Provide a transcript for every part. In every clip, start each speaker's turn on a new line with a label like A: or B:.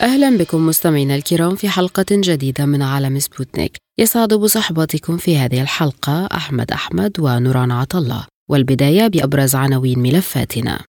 A: أهلا بكم مستمعينا الكرام في حلقة جديدة من عالم سبوتنيك. يسعد بصحبتكم في هذه الحلقة أحمد أحمد ونوران عطلة والبداية بأبرز عناوين ملفاتنا.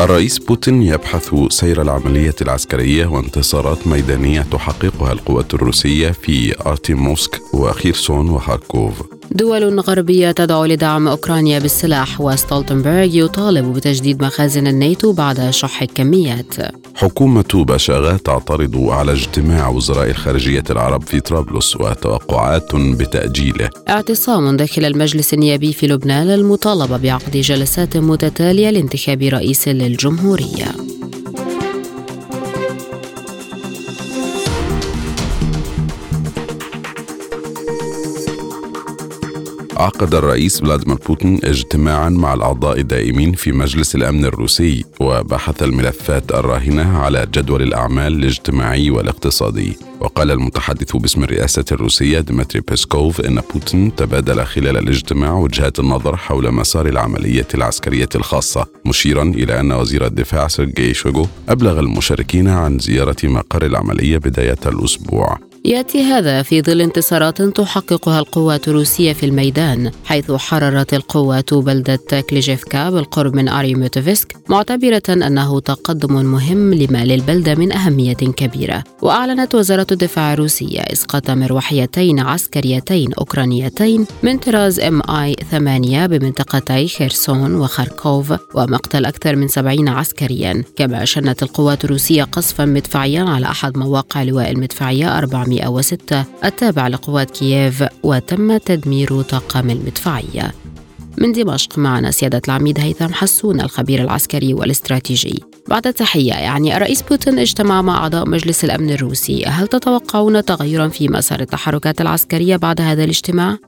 B: الرئيس بوتين يبحث سير العملية العسكرية وانتصارات ميدانية تحققها القوات الروسية في آرتيموسك وخيرسون وخاركوف.
A: دول غربية تدعو لدعم أوكرانيا بالسلاح وستولتنبرغ يطالب بتجديد مخازن الناتو بعد شح الكميات.
B: حكومة بشاغا تعترض على اجتماع وزراء الخارجية العرب في طرابلس وتوقعات بتأجيله.
A: اعتصام داخل المجلس النيابي في لبنان للمطالبة بعقد جلسات متتالية لانتخاب رئيس للجمهورية.
B: عقد الرئيس فلاديمير بوتين اجتماعا مع الأعضاء الدائمين في مجلس الأمن الروسي وبحث الملفات الراهنة على جدول الأعمال الاجتماعي والاقتصادي. وقال المتحدث باسم الرئاسة الروسية ديمتري بيسكوف إن بوتين تبادل خلال الاجتماع وجهات النظر حول مسار العملية العسكرية الخاصة مشيرا إلى أن وزير الدفاع سيرجي شويغو أبلغ المشاركين عن زيارة مقر العملية بداية الأسبوع.
A: يأتي هذا في ظل انتصارات تحققها القوات الروسية في الميدان حيث حررت القوات بلدة كليجيفكا بالقرب من اريموتوفسك معتبرة أنه تقدم مهم لما للبلدة من أهمية كبيرة. وأعلنت وزارة الدفاع الروسية إسقاط مروحيتين عسكريتين أوكرانيتين من طراز إم آي 8 بمنطقتي خيرسون وخاركوف ومقتل أكثر من 70 عسكريا. كما شنت القوات الروسية قصفا مدفعيا على أحد مواقع لواء المدفعية 400 106 التابع لقوات كييف وتم تدمير طاقم المدفعية من دمشق معنا سيادة العميد هيثم حسون الخبير العسكري والاستراتيجي. بعد تحية يعني الرئيس بوتين اجتمع مع أعضاء مجلس الأمن الروسي. هل تتوقعون تغيرا في مسار التحركات العسكرية بعد هذا الاجتماع؟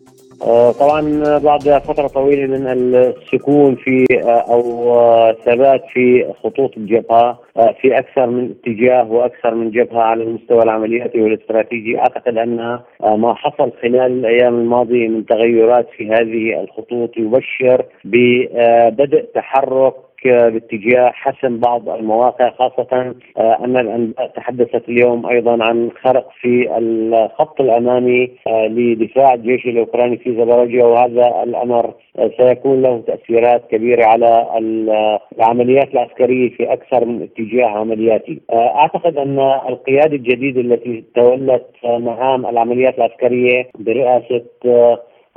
C: آه، طبعا بعد فترة طويلة من السكون في آه، أو آه، ثبات في خطوط الجبهة في أكثر من اتجاه وأكثر من جبهة على المستوى العملياتي والاستراتيجي. أعتقد أن ما حصل خلال الأيام الماضية من تغيرات في هذه الخطوط يبشر ببدء تحرك باتجاه حسم بعض المواقع خاصة آه، أن الأنباء تحدثت اليوم أيضا عن خرق في الخط الأمامي آه، لدفاع الجيش الأوكراني في زبرجيا وهذا الأمر آه، سيكون له تأثيرات كبيرة على العمليات العسكرية في أكثر من اتجاه عملياتي. أعتقد أن القيادة الجديدة التي تولت مهام العمليات العسكرية برئاسة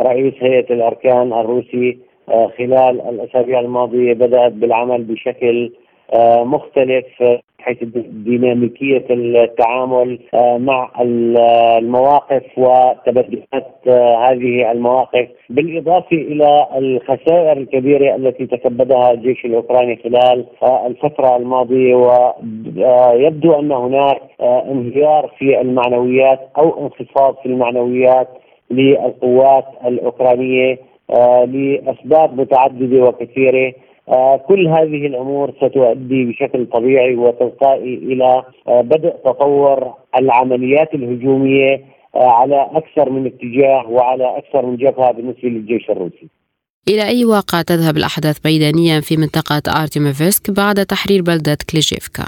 C: رئيس هيئة الأركان الروسي آه، خلال الأسابيع الماضية بدأت بالعمل بشكل آه، مختلف آه، حيث ديناميكية التعامل مع المواقف وتبدلات هذه المواقف بالإضافة إلى الخسائر الكبيرة التي تكبدها الجيش الأوكراني خلال الفترة الماضية ويبدو أن هناك انهيار في المعنويات أو انخفاض في المعنويات للقوات الأوكرانية. آه، لأسباب متعددة وكثيرة آه، كل هذه الأمور ستؤدي بشكل طبيعي وتلقائي إلى آه، بدء تطور العمليات الهجومية على أكثر من اتجاه وعلى أكثر من جبهة بالنسبة للجيش الروسي.
A: إلى أي واقع تذهب الأحداث ميدانيا في منطقة أرتيموفسك بعد تحرير بلدة كليشيفكا؟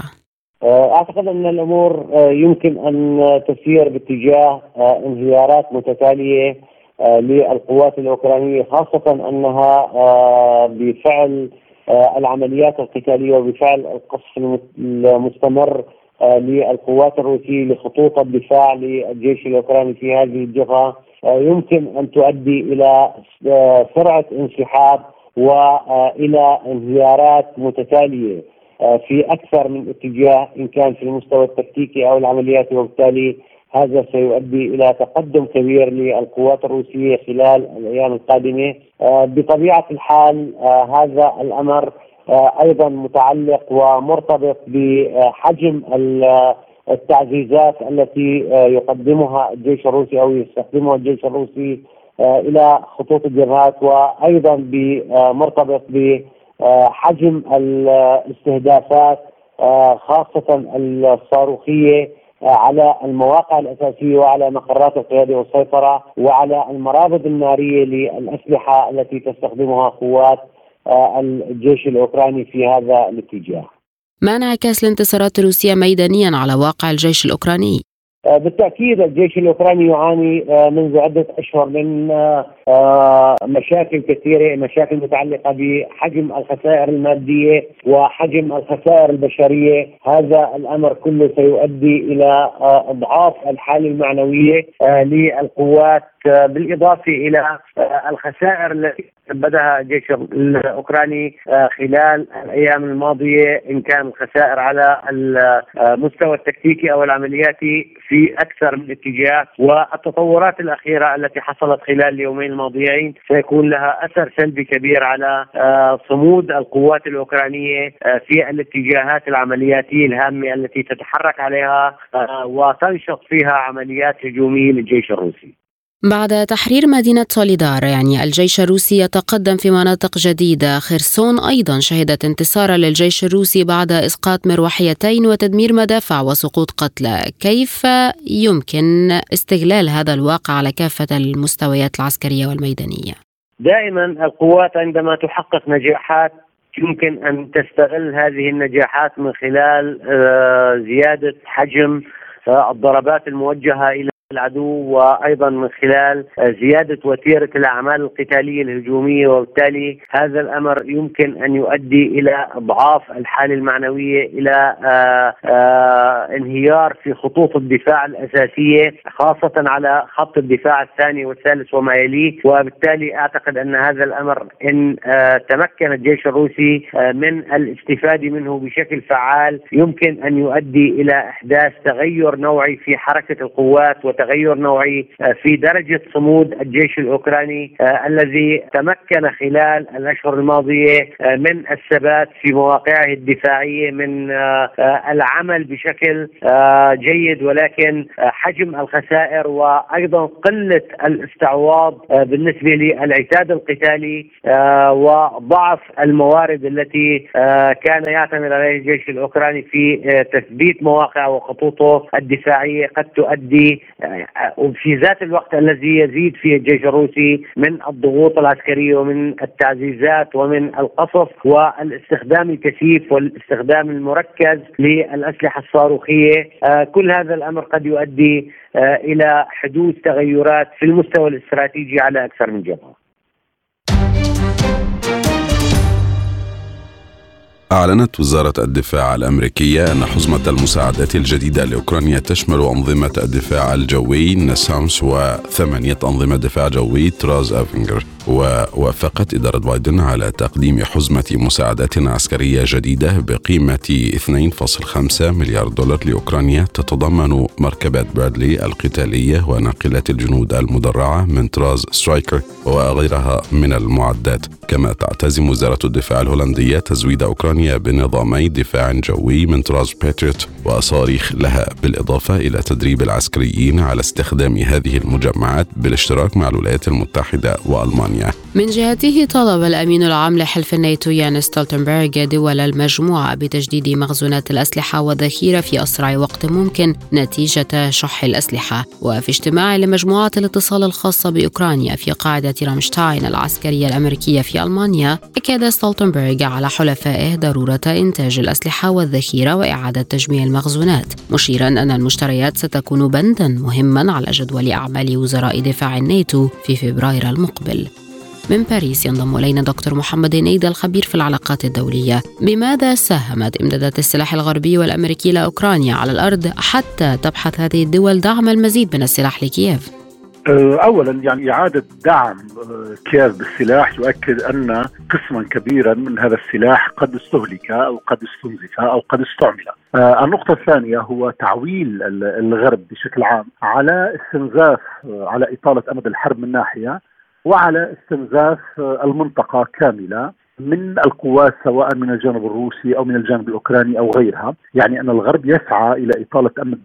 C: أعتقد أن الأمور يمكن أن تسير باتجاه انهيارات متتالية آه، للقوات الأوكرانية خاصة أنها آه، بفعل آه، العمليات القتالية وبفعل القصف المستمر للقوات الروسية لخطوط الدفاع للجيش الأوكراني في هذه الجبهة. يمكن أن تؤدي إلى سرعة انسحاب والى انهيارات متتالية في أكثر من اتجاه إن كان في المستوى التكتيكي أو العملياتي وبالتالي هذا سيؤدي إلى تقدم كبير للقوات الروسية خلال الأيام القادمة. آه، بطبيعة الحال آه، هذا الأمر آه، أيضا متعلق ومرتبط بحجم التعزيزات التي يقدمها الجيش الروسي أو يستخدمها الجيش الروسي إلى خطوط الجبهات وأيضا بمرتبط بحجم الاستهدافات خاصة الصاروخية. على المواقع الأساسية وعلى مقرات القيادة والسيطرة وعلى المرابط النارية للأسلحة التي تستخدمها قوات آه، الجيش الأوكراني في هذا الاتجاه.
A: ما انعكاس الانتصارات الروسية ميدانيا على واقع الجيش الأوكراني؟
C: آه، بالتأكيد الجيش الأوكراني يعاني آه، منذ عدة أشهر من آه، مشاكل كثيرة، مشاكل متعلقة بحجم الخسائر المادية وحجم الخسائر البشرية، هذا الأمر كله سيؤدي إلى إضعاف الحالة المعنوية للقوات بالإضافة إلى الخسائر التي بدها الجيش الأوكراني خلال الأيام الماضية إن كان الخسائر على المستوى التكتيكي أو العملياتي في أكثر من اتجاه والتطورات الأخيرة التي حصلت خلال اليومين الماضيين سيكون لها أثر سلبي كبير على آه، صمود القوات الأوكرانية آه، في الاتجاهات العملياتية الهامة التي تتحرك عليها آه، وتنشط فيها عمليات هجومية للجيش الروسي.
A: بعد تحرير مدينة سوليدار يعني الجيش الروسي يتقدم في مناطق جديدة خرسون أيضا شهدت انتصارا للجيش الروسي بعد إسقاط مروحيتين وتدمير مدافع وسقوط قتلى كيف يمكن استغلال هذا الواقع على كافة المستويات العسكرية والميدانية؟
C: دائما القوات عندما تحقق نجاحات يمكن أن تستغل هذه النجاحات من خلال آه، زيادة حجم آه، الضربات الموجهة إلى العدو وأيضا من خلال زيادة وتيرة الأعمال القتالية الهجومية وبالتالي هذا الأمر يمكن أن يؤدي إلى إضعاف الحالة المعنوية إلى آه، آه، انهيار في خطوط الدفاع الأساسية خاصة على خط الدفاع الثاني والثالث وما يليه. وبالتالي أعتقد أن هذا الأمر إن آه، تمكن الجيش الروسي من الاستفادة منه بشكل فعال يمكن أن يؤدي إلى إحداث تغير نوعي في حركة القوات وت تغير نوعي آه، في درجة صمود الجيش الأوكراني آه، الذي تمكن خلال الأشهر الماضية آه، من الثبات في مواقعه الدفاعية من العمل بشكل جيد. ولكن حجم الخسائر وأيضا قلة الاستعواض بالنسبة للعتاد القتالي وضعف الموارد التي كان يعتمد عليها الجيش الأوكراني في تثبيت مواقع وخطوطه الدفاعية قد تؤدي وفي ذات الوقت الذي يزيد فيه الجيش الروسي من الضغوط العسكرية ومن التعزيزات ومن القصف والاستخدام الكثيف والاستخدام المركز للأسلحة الصاروخية آه، كل هذا الأمر قد يؤدي آه، إلى حدوث تغيرات في المستوى الاستراتيجي على أكثر من جبهة.
B: أعلنت وزارة الدفاع الأمريكية أن حزمة المساعدات الجديدة لأوكرانيا تشمل أنظمة الدفاع الجوي نسامس وثمانية أنظمة دفاع جوي طراز أفنجر ووافقت إدارة بايدن على تقديم حزمة مساعدات عسكرية جديدة بقيمة 2.5 مليار دولار لأوكرانيا تتضمن مركبات برادلي القتالية وناقلات الجنود المدرعة من طراز سترايكر وغيرها من المعدات. كما تعتزم وزارة الدفاع الهولندية تزويد أوكرانيا بنظامي دفاع جوي من طراز باتريوت وصواريخ لها بالإضافة إلى تدريب العسكريين على استخدام هذه المجمعات بالاشتراك مع الولايات المتحدة وألمانيا. بريطانيا
A: من جهته طلب الأمين العام لحلف الناتو ينس ستولتنبرغ دول المجموعة بتجديد مخزونات الأسلحة والذخيرة في أسرع وقت ممكن نتيجة شح الأسلحة. وفي اجتماع لمجموعة الاتصال الخاصة بأوكرانيا في قاعدة رامشتاين العسكرية الأمريكية في ألمانيا أكد ستولتنبرغ على حلفائه ضرورة إنتاج الأسلحة والذخيرة وإعادة تجميع المخزونات. مشيرا أن المشتريات ستكون بندا مهما على جدول أعمال وزراء دفاع الناتو في فبراير المقبل. من باريس ينضم إلينا دكتور محمد نيدا الخبير في العلاقات الدولية بماذا ساهمت إمدادات السلاح الغربي والأمريكي لأوكرانيا على الأرض حتى تبحث هذه الدول دعم المزيد من السلاح لكييف؟
D: أه، اولا يعني إعادة دعم أه، كييف بالسلاح يؤكد أن قسما كبيرا من هذا السلاح قد استهلك أو قد استنزف أو قد استعمل. أه، النقطة الثانية هو تعويل الغرب بشكل عام على استنزاف على إطالة أمد الحرب من ناحية وعلى استنزاف المنطقة كاملة من القوات سواء من الجانب الروسي أو من الجانب الأوكراني أو غيرها، يعني أن الغرب يسعى إلى إطالة امد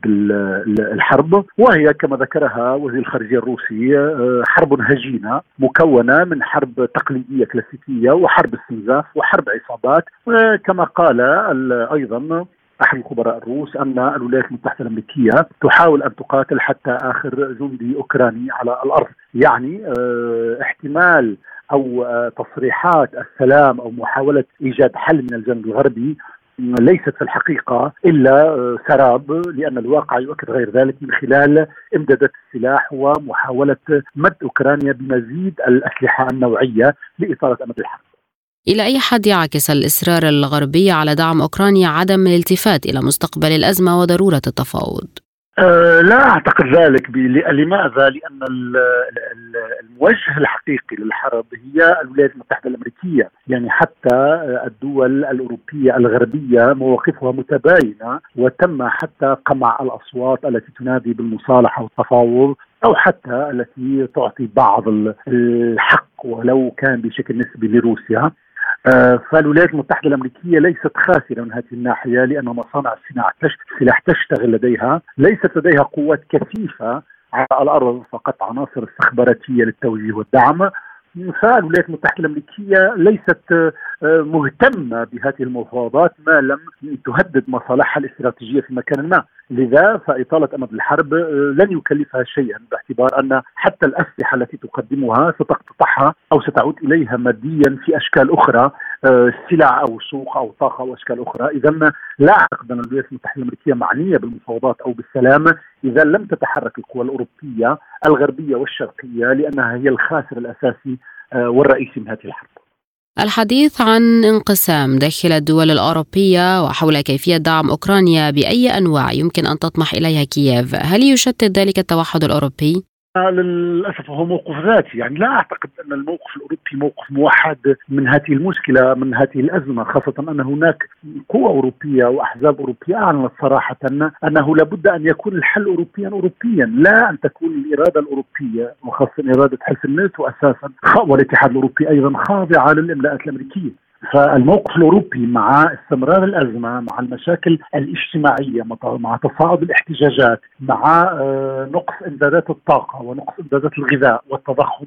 D: الحرب. وهي كما ذكرها وزير الخارجية الروسي آه، حرب هجينة مكونة من حرب تقليدية كلاسيكية وحرب استنزاف وحرب عصابات. كما قال أيضا أحد الخبراء الروس أن الولايات المتحدة الأمريكية تحاول أن تقاتل حتى آخر جندي أوكراني على الأرض، يعني آه احتمال أو آه تصريحات السلام أو محاولة إيجاد حل من الجانب الغربي ليست في الحقيقة إلا آه سراب لأن الواقع يؤكد غير ذلك من خلال إمدادات السلاح ومحاولة مد أوكرانيا بمزيد الأسلحة النوعية لاطاله أمد الحرب.
A: إلى أي حد يعكس الإصرار الغربي على دعم أوكرانيا عدم الالتفات إلى مستقبل الأزمة وضرورة التفاوض؟
D: أه لا أعتقد ذلك لماذا؟ لأن الموجه الحقيقي للحرب هي الولايات المتحدة الأمريكية، يعني حتى الدول الأوروبية الغربية مواقفها متباينة وتم حتى قمع الأصوات التي تنادي بالمصالحة والتفاوض أو حتى التي تعطي بعض الحق ولو كان بشكل نسبي لروسيا فالولايات المتحدة الأمريكية ليست خاسرة من هذه الناحية لأن مصانع السلاح تشتغل لديها. ليست لديها قوات كثيفة على الأرض فقط عناصر استخباراتية للتوجيه والدعم. فالولايات المتحدة الأمريكية ليست آه، مهتمة بهذه المفاوضات ما لم تهدد مصالحها الاستراتيجية في مكان ما، لذا فإطالة أمد الحرب آه، لن يكلفها شيئا باعتبار أن حتى الأسلحة التي تقدمها ستقتطعها أو ستعود إليها ماديا في أشكال أخرى. سلع أو سوق أو طاقة أو أشكال أخرى، اذا لا اعتقد ان الولايات المتحدة الأمريكية معنية بالمفاوضات أو بالسلام اذا لم تتحرك القوى الأوروبية الغربية والشرقية لأنها هي الخاسر الأساسي آه، والرئيسي من هذه الحرب.
A: الحديث عن انقسام داخل الدول الأوروبية وحول كيفية دعم أوكرانيا بأي أنواع يمكن أن تطمح إليها كييف، هل يشتت ذلك التوحد الأوروبي؟
D: للأسف هو موقف ذاتي يعني لا أعتقد أن الموقف الأوروبي موقف موحد من هذه المشكلة من هذه الأزمة خاصة أن هناك قوى أوروبية وأحزاب أوروبية أعلنت صراحة أنه لابد أن يكون الحل اوروبيا اوروبيا لا أن تكون الإرادة الأوروبية وخاصة إرادة حلف الناتو أساسا والاتحاد الأوروبي أيضا خاضعة للإملاءات الأمريكية. فالموقف الأوروبي مع استمرار الأزمة مع المشاكل الاجتماعية مع تصاعد الاحتجاجات مع آه، نقص إمدادات الطاقة ونقص إمدادات الغذاء والتضخم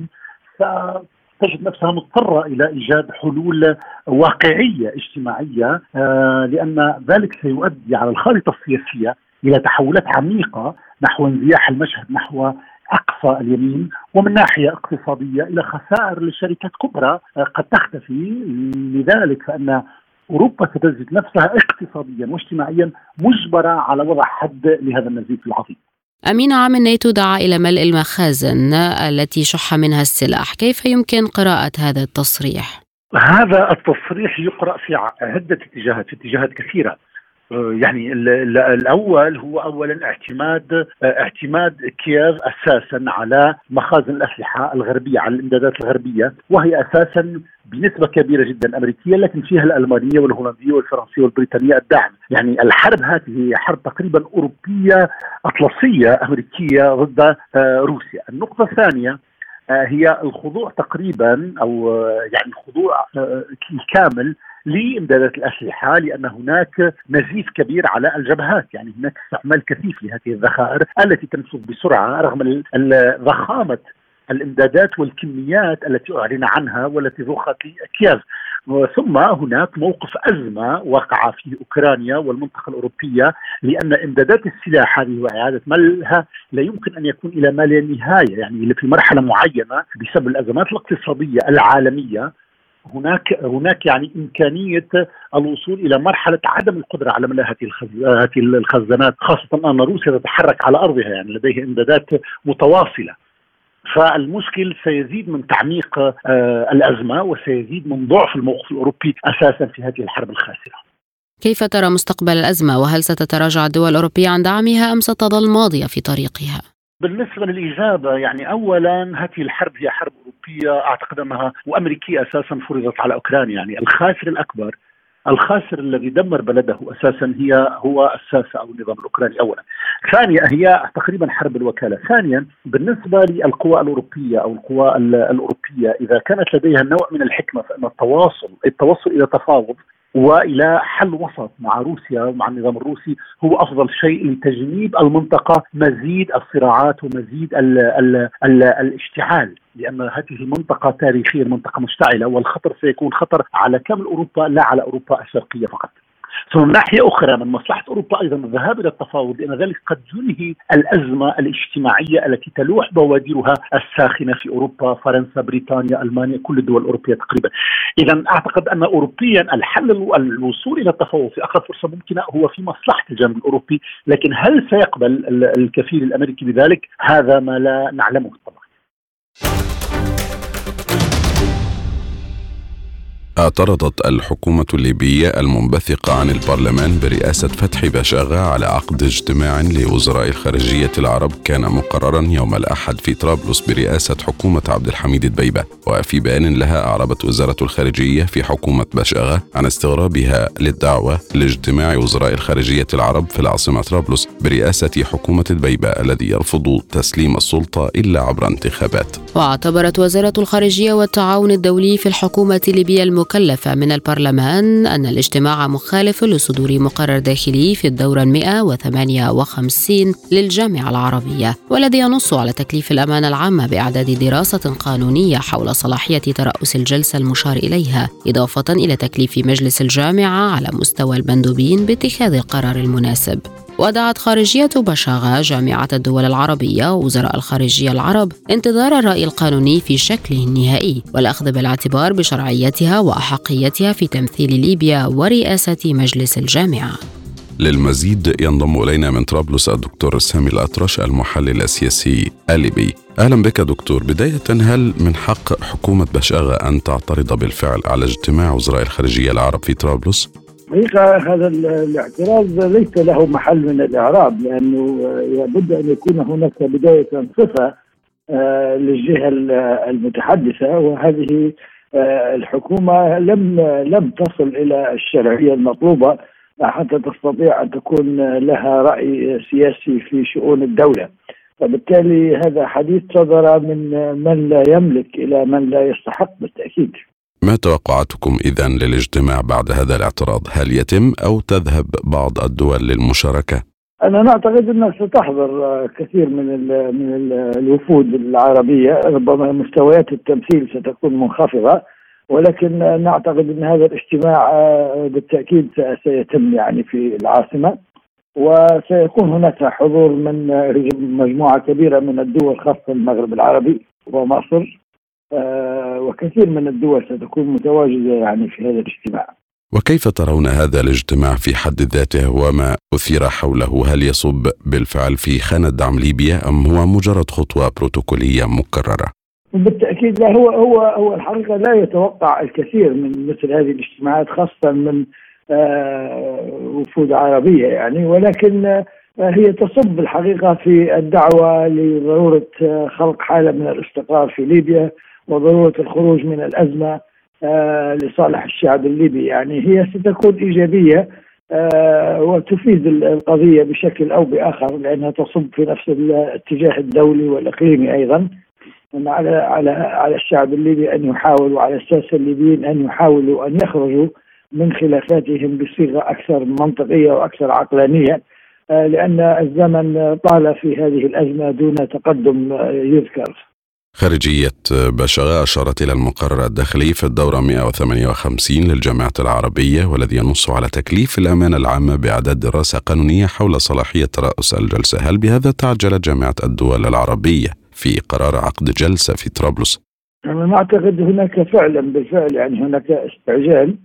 D: تجد نفسها مضطرة إلى إيجاد حلول واقعية اجتماعية آه، لأن ذلك سيؤدي على الخارطة السياسية إلى تحولات عميقة نحو انزياح المشهد نحو أقصى اليمين ومن ناحية اقتصادية إلى خسائر لشركات كبرى آه، قد تختفي لذلك فإن أوروبا ستجد نفسها اقتصاديا واجتماعيا مجبرة على وضع حد لهذا النزيف العظيم.
A: أمين عام الناتو دعا إلى ملء المخازن التي شح منها السلاح كيف يمكن قراءة هذا التصريح؟
D: هذا التصريح يقرأ في عدة اتجاهات في اتجاهات كثيرة يعني الأول هو اولا اعتماد اعتماد كييف أساسا على مخازن الأسلحة الغربية على الإمدادات الغربية وهي أساسا بنسبة كبيرة جدا أمريكية لكن فيها الألمانية والهولندية والفرنسية والبريطانية الدعم، يعني الحرب هذه هي حرب تقريبا أوروبية أطلسية أمريكية ضد آه، روسيا، النقطة الثانية آه، هي الخضوع تقريبا أو آه، يعني الخضوع الكامل لإمدادات الأسلحة لأن هناك نزيف كبير على الجبهات، يعني هناك استعمال كثيف لهذه الذخائر التي تنفذ بسرعة رغم ضخامة الإمدادات والكميات التي أعلن عنها والتي ضخت لكييف. ثم هناك موقف أزمة وقع في أوكرانيا والمنطقة الأوروبية لأن إمدادات السلاح هذه وإعادة ملها لا يمكن أن يكون إلى ما لا نهاية. يعني في مرحلة معينة بسبب الأزمات الاقتصادية العالمية هناك هناك يعني إمكانية الوصول إلى مرحلة عدم القدرة على ملاء هذه الخزانات خاصة أن روسيا تتحرك على أرضها يعني لديها إمدادات متواصلة فالمشكل سيزيد من تعميق آه، الأزمة وسيزيد من ضعف الموقف الأوروبي أساسا في هذه الحرب الخاسرة.
A: كيف ترى مستقبل الأزمة وهل ستتراجع الدول الأوروبية عن دعمها أم ستظل ماضية في طريقها؟
D: بالنسبة للإجابة يعني اولا هذه الحرب هي حرب أوروبية أعتقد أنها وأمريكية أساسا فرضت على أوكرانيا يعني الخاسر الأكبر الخاسر الذي دمر بلده أساسا هي هو الساسه أو النظام الأوكراني اولا. ثانيا هي تقريبا حرب الوكالة، ثانيا بالنسبة للقوى الأوروبية أو القوى الأوروبية إذا كانت لديها نوع من الحكمة فإن التواصل التوصل إلى تفاوض وإلى حل وسط مع روسيا ومع النظام الروسي هو أفضل شيء لتجنيب المنطقة مزيد الصراعات ومزيد ال ال ال الاشتعال لأن هذه منطقة تاريخية منطقة مشتعلة والخطر سيكون خطر على كامل أوروبا لا على أوروبا الشرقية فقط. ثم ناحية أخرى من مصلحة أوروبا أيضا الذهاب إلى التفاوض لأن ذلك قد ينهي الأزمة الاجتماعية التي تلوح بوادرها الساخنة في أوروبا فرنسا بريطانيا ألمانيا كل الدول الأوروبية تقريبا. إذا أعتقد أن أوروبيا الحل الوصول إلى التفاوض في أقرب فرصة ممكنة هو في مصلحة الجانب الأوروبي لكن هل سيقبل الكفيل الأمريكي بذلك؟ هذا ما لا نعلمه طبعا.
B: اعترضت الحكومة الليبية المنبثقة عن البرلمان برئاسة فتحي بشاغة على عقد اجتماع لوزراء الخارجية العرب كان مقررا يوم الأحد في طرابلس برئاسة حكومة عبد الحميد البيبة وفي بيان لها أعربت وزارة الخارجية في حكومة بشاغة عن استغرابها للدعوة لاجتماع وزراء الخارجية العرب في العاصمة طرابلس برئاسة حكومة البيبة الذي يرفض تسليم السلطة إلا عبر انتخابات.
A: واعتبرت وزارة الخارجية والتعاون الدولي في الحكومة الليبية المكلفة من البرلمان أن الاجتماع مخالف لصدور مقرر داخلي في الدورة 158 للجامعة العربية والذي ينص على تكليف الأمانة العامة بإعداد دراسة قانونية حول صلاحية ترأس الجلسة المشار إليها إضافة إلى تكليف مجلس الجامعة على مستوى المندوبين باتخاذ القرار المناسب. ودعت خارجية بشاغة جامعة الدول العربية ووزراء الخارجية العرب انتظار الرأي القانوني في شكله النهائي والأخذ بالاعتبار بشرعيتها وأحقيتها في تمثيل ليبيا ورئاسة مجلس الجامعة.
B: للمزيد ينضم إلينا من طرابلس الدكتور سامي الأطرش المحلل السياسي الليبي أهلا بك دكتور. بداية هل من حق حكومة بشاغة أن تعترض بالفعل على اجتماع وزراء الخارجية العرب في طرابلس؟
E: حقيقة هذا الاعتراض ليس له محل من الإعراب لأنه لابد أن يكون هناك بداية صفة آه، للجهة المتحدثة وهذه آه، الحكومة لم لم تصل إلى الشرعية المطلوبة حتى تستطيع أن تكون لها رأي سياسي في شؤون الدولة. فبالتالي هذا حديث صدر من من لا يملك إلى من لا يستحق بالتأكيد.
B: ما توقعاتكم إذا للاجتماع بعد هذا الاعتراض؟ هل يتم أو تذهب بعض الدول للمشاركة؟
E: أنا نعتقد أنها ستحضر كثير من ال من ال الوفود العربية ربما مستويات التمثيل ستكون منخفضة ولكن نعتقد أن هذا الاجتماع بالتأكيد سيتم يعني في العاصمة وسيكون هناك حضور من مجموعة كبيرة من الدول خاصة المغرب العربي ومصر آه، وكثير من الدول ستكون متواجدة يعني في هذا الاجتماع.
B: وكيف ترون هذا الاجتماع في حد ذاته وما أثير حوله؟ هل يصب بالفعل في خانة دعم ليبيا أم هو مجرد خطوة بروتوكولية مكررة؟
E: بالتأكيد لا هو هو هو الحقيقة لا يتوقع الكثير من مثل هذه الاجتماعات خاصة من آه، وفود عربية يعني ولكن آه، هي تصب الحقيقة في الدعوة لضرورة خلق حالة من الاستقرار في ليبيا. وضرورة الخروج من الأزمة آه، لصالح الشعب الليبي. يعني هي ستكون إيجابية آه، وتفيد القضية بشكل أو بآخر لأنها تصب في نفس الاتجاه الدولي والإقليمي أيضا. على على على الشعب الليبي أن يحاول وعلى الساسه الليبيين أن يحاولوا أن يخرجوا من خلافاتهم بصيغة أكثر منطقية وأكثر عقلانية آه، لأن الزمن طال في هذه الأزمة دون تقدم يذكر.
B: خارجية بشغة أشارت إلى المقرر الداخلي في الدورة 158 للجامعة العربية والذي ينص على تكليف الأمانة العامة بإعداد دراسة قانونية حول صلاحية ترأس الجلسة هل بهذا تعجلت جامعة الدول العربية في قرار عقد جلسة في طرابلس؟
E: أنا أعتقد هناك فعلا بالفعل يعني هناك استعجال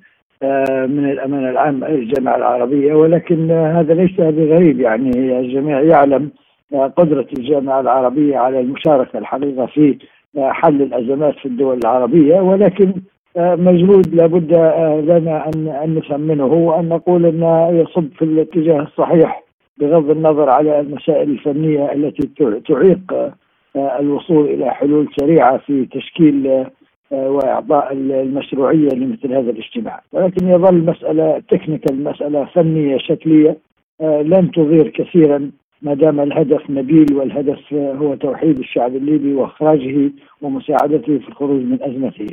E: آه، من الأمانة العامة للجامعة العربية ولكن هذا ليس بغريب يعني الجميع يعلم قدرة الجامعة العربية على المشاركة الحقيقة في حل الأزمات في الدول العربية ولكن مجهود لابد لنا أن نثمنه وأن نقول أنه يصب في الاتجاه الصحيح بغض النظر على المسائل الفنية التي تعيق الوصول إلى حلول سريعة في تشكيل وإعطاء المشروعية لمثل هذا الاجتماع، ولكن يظل مسألة تكنيكال مسألة فنية شكلية لن تضير كثيرا ما دام الهدف نبيل والهدف هو توحيد الشعب الليبي وإخراجه ومساعدته في الخروج من أزمته.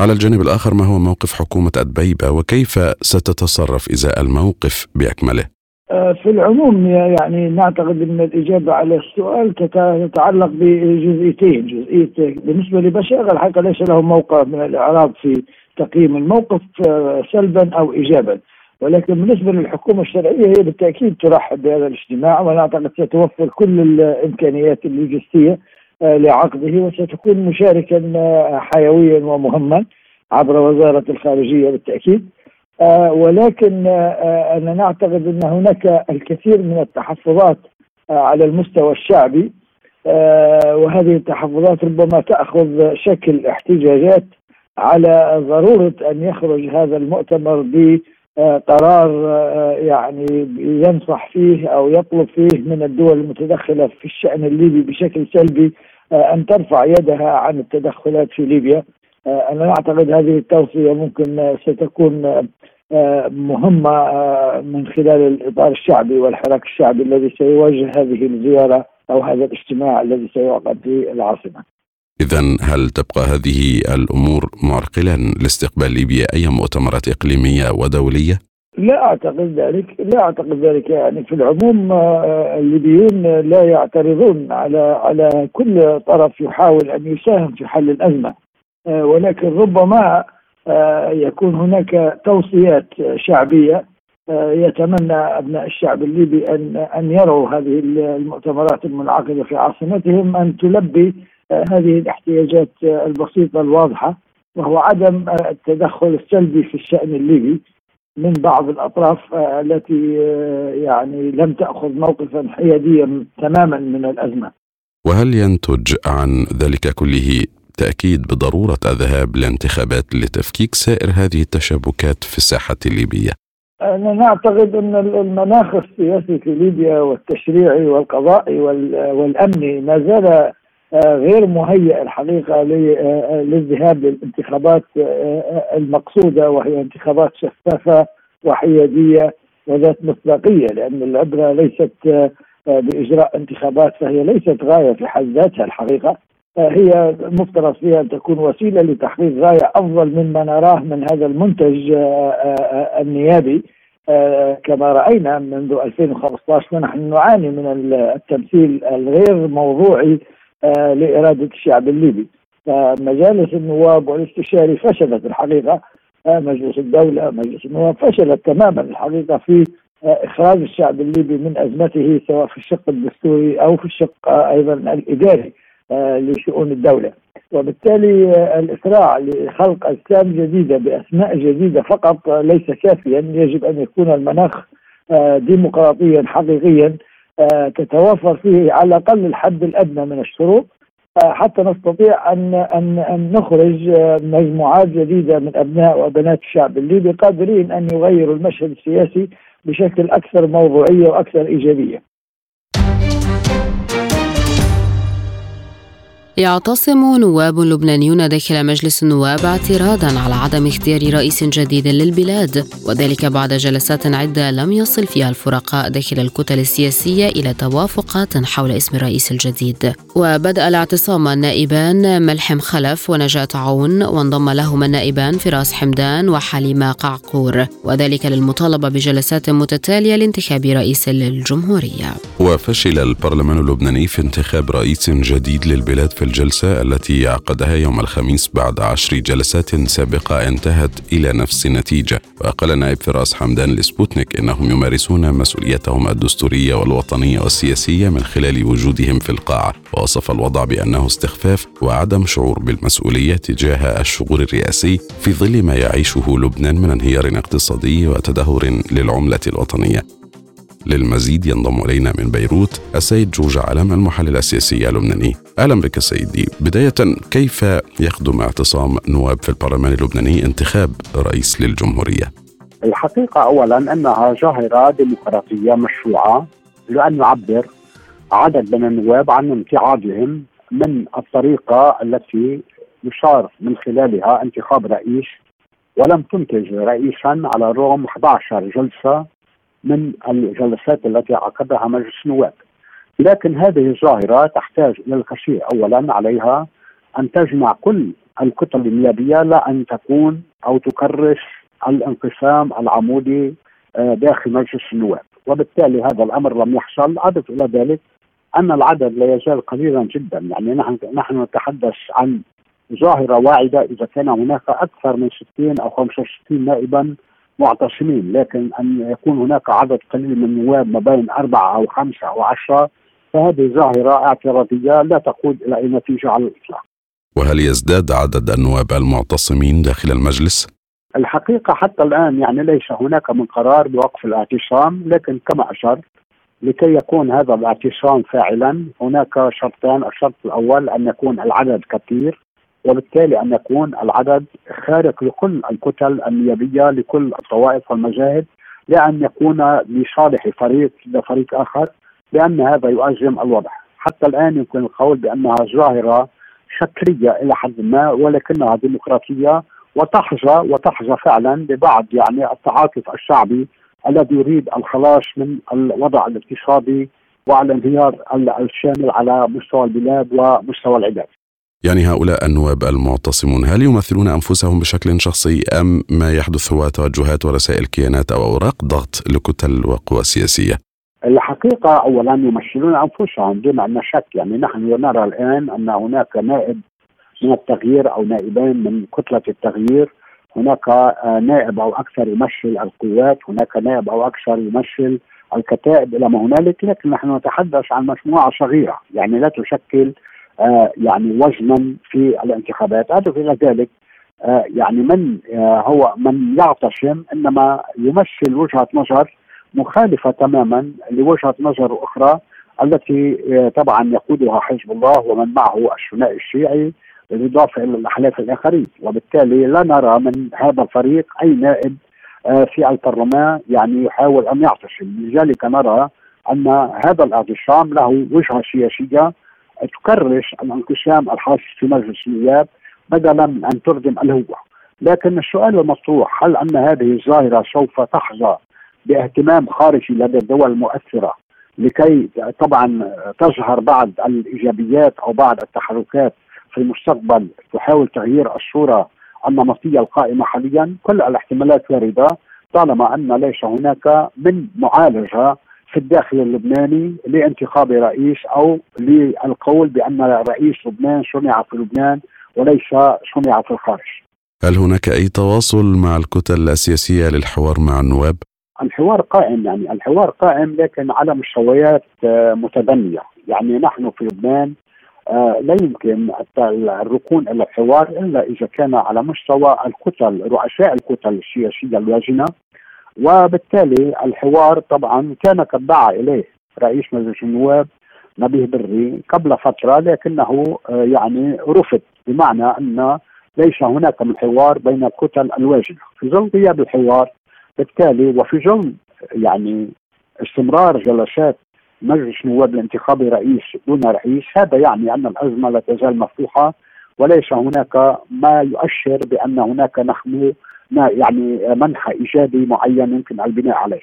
B: على الجانب الآخر ما هو موقف حكومة أدبيبة وكيف ستتصرف إزاء الموقف بأكمله؟
E: آه، في العموم يعني نعتقد أن الإجابة على السؤال تتعلق بجزئيتين، جزئية بالنسبة لبشار الحقيقة ليس له موقع من الإعراب في تقييم الموقف آه، سلبا أو ايجابا. ولكن بالنسبة للحكومة الشرعية هي بالتأكيد ترحب بهذا الاجتماع ونعتقد ستوفر كل الإمكانيات اللوجستية آه، لعقده وستكون مشاركا آه، حيويا ومهما عبر وزارة الخارجية بالتأكيد. آه، ولكن أنا نعتقد أن هناك الكثير من التحفظات على المستوى الشعبي وهذه التحفظات ربما تأخذ شكل احتجاجات على ضرورة أن يخرج هذا المؤتمر ب قرار آه، يعني ينصح فيه أو يطلب فيه من الدول المتدخلة في الشأن الليبي بشكل سلبي آه، أن ترفع يدها عن التدخلات في ليبيا آه، أنا أعتقد هذه التوصية ممكن ستكون مهمة من خلال الإطار الشعبي والحراك الشعبي الذي سيواجه هذه الزيارة أو هذا الاجتماع الذي سيعقد في العاصمة.
B: إذا هل تبقى هذه الأمور معرقلا لاستقبال ليبيا أي مؤتمرات إقليمية ودولية؟
E: لا أعتقد ذلك، لا أعتقد ذلك يعني. في العموم آه، الليبيون لا يعترضون على على كل طرف يحاول أن يساهم في حل الأزمة. آه، ولكن ربما آه، يكون هناك توصيات شعبية. يتمنى أبناء الشعب الليبي أن أن يروا هذه المؤتمرات المنعقدة في عاصمتهم أن تلبي هذه الاحتياجات البسيطة الواضحة وهو عدم التدخل السلبي في الشأن الليبي من بعض الأطراف التي يعني لم تأخذ موقفا حياديا تماما من الأزمة
B: وهل ينتج عن ذلك كله تأكيد بضرورة الذهاب لانتخابات لتفكيك سائر هذه التشابكات في الساحة الليبية؟
E: أنا نعتقد أن المناخ السياسي في ليبيا والتشريعي والقضائي والأمني ما زال آه، غير مهيئ الحقيقة آه، للذهاب للانتخابات آه، المقصودة وهي انتخابات شفافة وحيادية وذات مصداقية لأن العبرة ليست بإجراء انتخابات فهي ليست غاية في حد ذاتها الحقيقة. هي مفترض فيها أن تكون وسيلة لتحقيق غاية أفضل مما نراه من هذا المنتج النيابي. كما رأينا منذ 2015 ونحن نعاني من التمثيل الغير موضوعي آه، لإرادة الشعب الليبي. فمجالس النواب والاستشاري فشلت الحقيقة. آه، مجلس الدولة مجلس النواب فشلت تماما الحقيقة في آه، إخراج الشعب الليبي من أزمته سواء في الشق الدستوري أو في الشق أيضا الإداري لشؤون الدولة. وبالتالي الإسراع لخلق أجسام جديدة بأسماء جديدة فقط ليس كافيا. يجب أن يكون المناخ ديمقراطيا حقيقيا. آه، تتوافر فيه على الأقل الحد الأدنى من الشروط آه، حتى نستطيع ان ان أن نخرج آه، مجموعات جديدة من أبناء وبنات الشعب الليبي قادرين أن يغيروا المشهد السياسي بشكل أكثر موضوعية وأكثر إيجابية.
A: يعتصم نواب لبنانيون داخل مجلس النواب اعتراضا على عدم اختيار رئيس جديد للبلاد وذلك بعد جلسات عدة لم يصل فيها الفرقاء داخل الكتل السياسية إلى توافقات حول اسم الرئيس الجديد. وبدأ الاعتصام النائبان ملحم خلف ونجاة عون وانضم لهما النائبان فراس حمدان وحليمة قعقور. وذلك للمطالبة بجلسات متتالية لانتخاب رئيس للجمهورية.
B: وفشل البرلمان اللبناني في انتخاب رئيس جديد للبلاد في الجلسة التي عقدها يوم الخميس بعد عشر جلسات سابقة انتهت إلى نفس النتيجة وقال نائب فراس حمدان لسبوتنيك إنهم يمارسون مسؤوليتهم الدستورية والوطنية والسياسية من خلال وجودهم في القاعة. ووصف الوضع بأنه استخفاف وعدم شعور بالمسؤولية تجاه الشغور الرئاسي في ظل ما يعيشه لبنان من انهيار اقتصادي وتدهور للعملة الوطنية. للمزيد ينضم إلينا من بيروت السيد جورج علم المحلل السياسي اللبناني أهلا بك سيدي بداية كيف يخدم اعتصام نواب في البرلمان اللبناني انتخاب رئيس للجمهورية؟
F: الحقيقة أولا أنها ظاهرة ديمقراطية مشروعة لأن يعبر عدد من النواب عن امتعاضهم من الطريقة التي يشار من خلالها انتخاب رئيس ولم تنتج رئيسا على الرغم 11 جلسة من الجلسات التي عقدها مجلس النواب. لكن هذه الظاهرة تحتاج إلى الكثير اولا عليها أن تجمع كل الكتل النيابية لا أن تكون أو تكرس الانقسام العمودي آه، داخل مجلس النواب. وبالتالي هذا الأمر لم يحصل. أضف إلى ذلك أن العدد لا يزال قليلا جدا. يعني نحن نحن نتحدث عن ظاهرة واعدة. إذا كان هناك أكثر من 60 أو 65 نائبا معتصمين لكن أن يكون هناك عدد قليل من النواب ما بين أربعة أو خمسة أو عشرة فهذه ظاهرة اعتراضية لا تقود إلى أي نتيجة على الإطلاق.
B: وهل يزداد عدد النواب المعتصمين داخل المجلس؟
F: الحقيقة حتى الآن يعني ليس هناك من قرار بوقف الاعتصام لكن كما أشرت لكي يكون هذا الاعتصام فاعلا هناك شرطان الشرط الأول أن يكون العدد كثير وبالتالي أن يكون العدد خارق لكل الكتل النيابية لكل الطوائف والمذاهب لأن يكون لصالح فريق لفريق آخر لأن هذا يؤزم الوضع حتى الآن يمكن القول بأنها ظاهرة شكريه إلى حد ما ولكنها ديمقراطية وتحظى وتحظى فعلا ببعض يعني التعاطف الشعبي الذي يريد الخلاص من الوضع الاقتصادي وعلى الانهيار الشامل على مستوى البلاد ومستوى العباد.
B: يعني هؤلاء النواب المعتصمون هل يمثلون أنفسهم بشكل شخصي أم ما يحدث هو توجهات ورسائل كيانات أو أوراق ضغط لكتل وقوى سياسية؟
F: الحقيقة اولا يمثلون أنفسهم دون أن شك يعني نحن نرى الآن أن هناك نائب من التغيير أو نائبين من كتلة التغيير هناك آه، نائب أو أكثر يمثل القوات هناك نائب أو أكثر يمثل الكتائب إلى ما هنالك لكن نحن نتحدث عن مجموعة صغيرة يعني لا تشكل يعني وزنا في الانتخابات. اضف إلى ذلك آه يعني من آه هو من يعتصم إنما يمثل وجهة نظر مخالفة تماما لوجهة نظر أخرى التي آه، طبعا يقودها حزب الله ومن معه الثنائي الشيعي بالإضافة إلى الأحلاف الآخرين. وبالتالي لا نرى من هذا الفريق أي نائب آه، في البرلمان يعني يحاول أن يعتصم. لذلك نرى أن هذا الأعتصام له وجهة سياسية تكرس الانقسام الحاصل في مجلس النواب بدلا من أن تردم الهوة. لكن السؤال المطروح هل أن هذه الظاهرة سوف تحظى باهتمام خارجي لدى الدول المؤثرة لكي طبعا تظهر بعض الإيجابيات أو بعض التحركات في المستقبل تحاول تغيير الصورة النمطية القائمة حاليا؟ كل الاحتمالات واردة طالما أن ليس هناك من معالجة في الداخل اللبناني لانتخاب رئيس أو للقول بأن رئيس لبنان صنع في لبنان وليس صنع في الخارج.
B: هل هناك أي تواصل مع الكتل السياسية للحوار مع النواب؟
F: الحوار قائم يعني الحوار قائم لكن على مستويات آه، متدنيه، يعني نحن في لبنان آه، لا يمكن الركون إلى الحوار إلا إذا كان على مستوى الكتل رؤساء الكتل السياسية الواجنه وبالتالي الحوار طبعا كان قد دعا إليه رئيس مجلس النواب نبيه بري قبل فترة لكنه آه، يعني رفض بمعنى أن ليس هناك من حوار بين الكتل الواجنه في ظل غياب الحوار بالتالي وفي ظل يعني استمرار جلسات مجلس نواب لانتخاب رئيس دون رئيس هذا يعني أن الأزمة لا تزال مفتوحة وليس هناك ما يؤشر بأن هناك نحن يعني منحى إيجابي معين يمكن البناء عليه.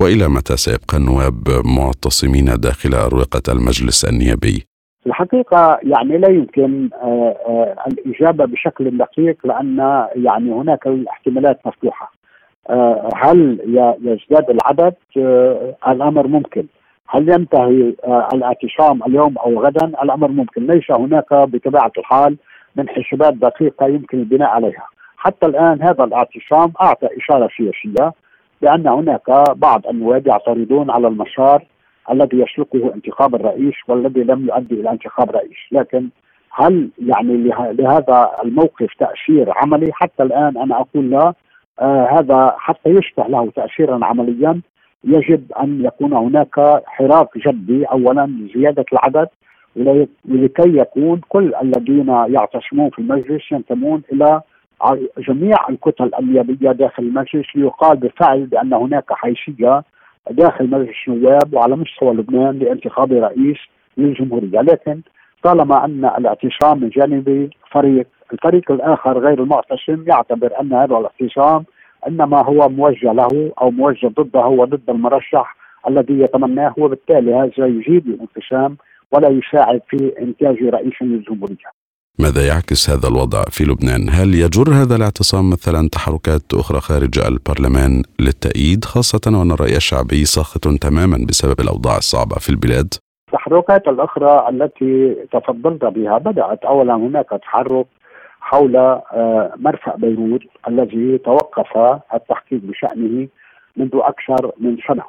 B: وإلى متى سيبقى النواب معتصمين داخل أروقة المجلس النيابي؟
F: الحقيقة يعني لا يمكن آه، آه، الإجابة بشكل دقيق لأن يعني هناك الاحتمالات مفتوحة. آه، هل يزداد العدد؟ الأمر ممكن. هل ينتهي الاعتصام اليوم أو غدا؟ الأمر ممكن، ليس هناك بطبيعة الحال من حسابات دقيقة يمكن البناء عليها. حتى الآن هذا الاعتصام أعطى إشارة سياسية بأن هناك بعض النواب يعترضون على المسار الذي يسلكه انتخاب الرئيس والذي لم يؤدي إلى انتخاب رئيس، لكن هل يعني لهذا الموقف تأثير عملي؟ حتى الآن أنا أقول لا. آه هذا حتى يشبه له تاثيرا عمليا. يجب أن يكون هناك حراك جدي. اولا لزيادة العدد ولكي يكون كل الذين يعتصمون في المجلس ينتمون إلى جميع الكتل النيابيه داخل المجلس ليقال بالفعل بأن هناك حيثية داخل مجلس النواب وعلى مستوى لبنان لانتخاب رئيس للجمهورية، لكن طالما أن الاعتصام من جانبي فريق الفريق الآخر غير المعتصم يعتبر أن هذا الاعتصام إنما هو موجه له أو موجه ضده وضد المرشح الذي يتمناه وبالتالي هذا يزيد الانقسام ولا يساعد في إنتاج رئيس للجمهورية.
B: ماذا يعكس هذا الوضع في لبنان؟ هل يجر هذا الاعتصام مثلا تحركات أخرى خارج البرلمان للتأييد خاصة وأن الرأي الشعبي ساخط تماما بسبب الأوضاع الصعبة في البلاد؟
F: التحركات الأخرى التي تفضلت بها بدأت أولا هناك تحرك حول آه، مرفأ بيروت الذي توقف التحقيق بشأنه منذ أكثر من سنة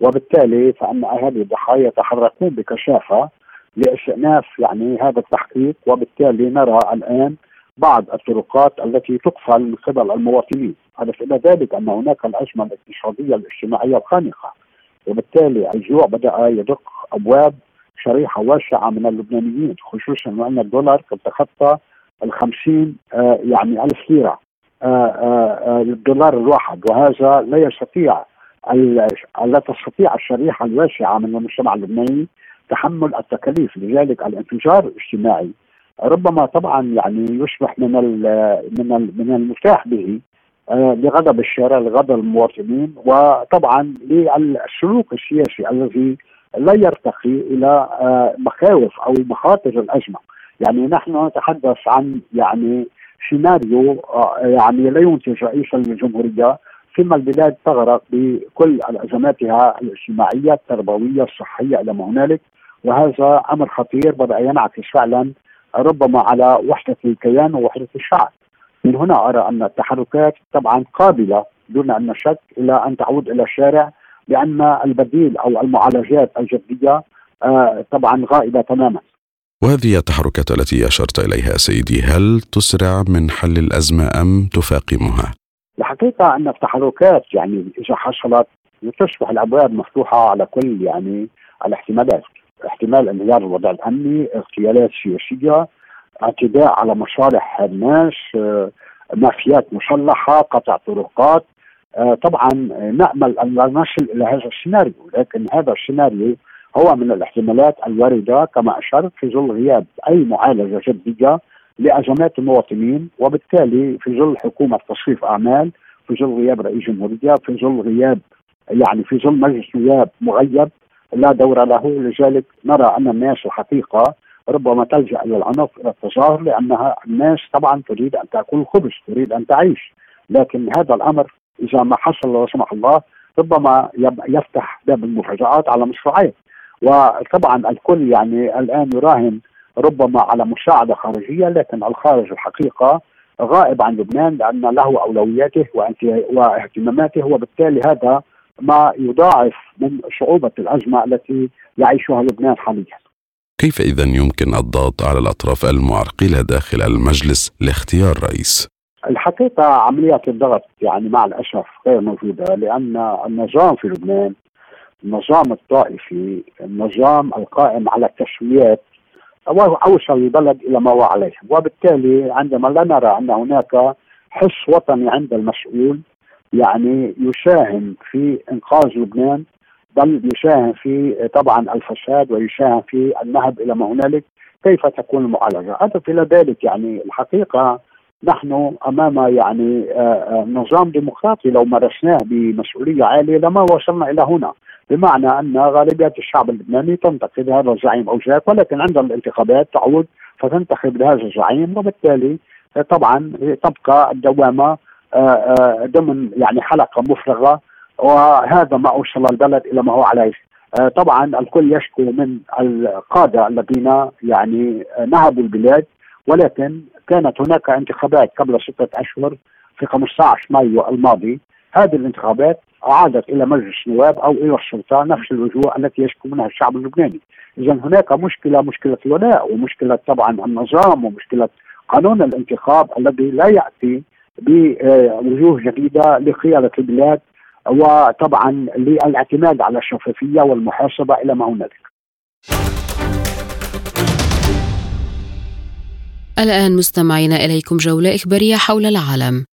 F: وبالتالي فان أهالي الضحايا يتحركون بكثافه لاستئناف يعني هذا التحقيق وبالتالي نرى الآن بعض الطرقات التي تقفل من قبل المواطنين، اضف إلى ذلك أن هناك الأزمة الاقتصادية الاجتماعية الخانقه وبالتالي الجوع بدأ يدق أبواب شريحة واسعة من اللبنانيين خصوصا وأن الدولار قد تخطى ال 50 آه يعني ألف ليرة آه آه آه الدولار الواحد. وهذا لا يستطيع لا تستطيع الشريحة الواسعة من المجتمع اللبناني تحمل التكاليف لذلك الانفجار الاجتماعي ربما طبعا يعني يصبح من من من المتاح به آه، لغضب الشارع لغضب المواطنين وطبعا للسلوك السياسي الذي لا يرتقي إلى آه، مخاوف أو مخاطر الأزمة. يعني نحن نتحدث عن يعني سيناريو آه، يعني لا ينتج رئيسا للجمهورية ثم البلاد تغرق بكل أزماتها الاجتماعية التربوية الصحية إلى ما هنالك وهذا أمر خطير بدا ينعكس فعلا ربما على وحدة الكيان ووحدة الشعب. من هنا أرى أن التحركات طبعا قابلة دون أن نشك إلى أن تعود إلى الشارع لأن البديل أو المعالجات الجدية آه طبعا غائبة تماما.
B: وهذه التحركات التي أشرت إليها سيدي هل تسرع من حل الأزمة أم تفاقمها؟
F: الحقيقة أن التحركات يعني إذا حصلت تصبح الأبواب مفتوحة على كل يعني الاحتمالات. احتمال انهيار الوضع الأمني اغتيالات سياسية اعتداء على مصالح الناس آه، مافيات مسلحة قطع طرقات. آه، طبعا نأمل أن لا نصل إلى هذا السيناريو لكن هذا السيناريو هو من الاحتمالات الواردة كما أشرت في ظل غياب أي معالجة جدية لازمات المواطنين وبالتالي في ظل حكومة تصريف أعمال في ظل غياب رئيس جمهوريه في ظل غياب يعني في ظل مجلس نواب مغيب لا دور له. لذلك نرى أن الناس الحقيقة ربما تلجأ إلى العنف إلى التظاهر لأنها الناس طبعا تريد أن تأكل الخبز تريد أن تعيش. لكن هذا الأمر إذا ما حصل لا سمح الله ربما يفتح باب المفاجآت على مشروعين وطبعا الكل يعني الآن يراهن ربما على مساعدة خارجية لكن الخارج الحقيقة غائب عن لبنان لأن له أولوياته واهتماماته وبالتالي هذا ما يضاعف من صعوبة الأزمة التي يعيشها لبنان حاليا
B: كيف إذا يمكن الضغط على الأطراف المعرقلة داخل المجلس لاختيار رئيس؟
F: الحقيقة عملية الضغط يعني مع الأسف غير موجودة لأن النظام في لبنان النظام الطائفي النظام القائم على التسويات اوصل البلد إلى ما هو عليه وبالتالي عندما لا نرى أن هناك حس وطني عند المسؤول يعني يساهم في إنقاذ لبنان بل يساهم في طبعا الفساد ويساهم في النهب إلى ما هنالك كيف تكون المعالجة؟ اضف إلى ذلك يعني الحقيقة نحن أمام يعني آه، آه، نظام ديمقراطي لو مارسناه بمسؤولية عالية لما وصلنا إلى هنا. بمعنى أن غالبية الشعب اللبناني تنتقد هذا الزعيم أو ذاك ولكن عند الانتخابات تعود فتنتخب هذا الزعيم وبالتالي طبعا تبقى الدوامة آه، ضمن يعني حلقة مفرغة وهذا ما أوصل البلد إلى ما هو عليه. طبعا الكل يشكو من القادة الذين يعني نهبوا البلاد ولكن كانت هناك انتخابات قبل ستة أشهر في 15 مايو الماضي. هذه الانتخابات عادت إلى مجلس النواب أو إلى السلطة نفس الوجوه التي يشكو منها الشعب اللبناني. إذا هناك مشكلة مشكلة الولاء ومشكلة طبعا النظام ومشكلة قانون الانتخاب الذي لا يأتي بوجوه جديدة لقيادة البلاد وطبعا للاعتماد على الشفافية والمحاسبة إلى ما هنالك.
A: الآن مستمعين إليكم جولة إخبارية حول العالم.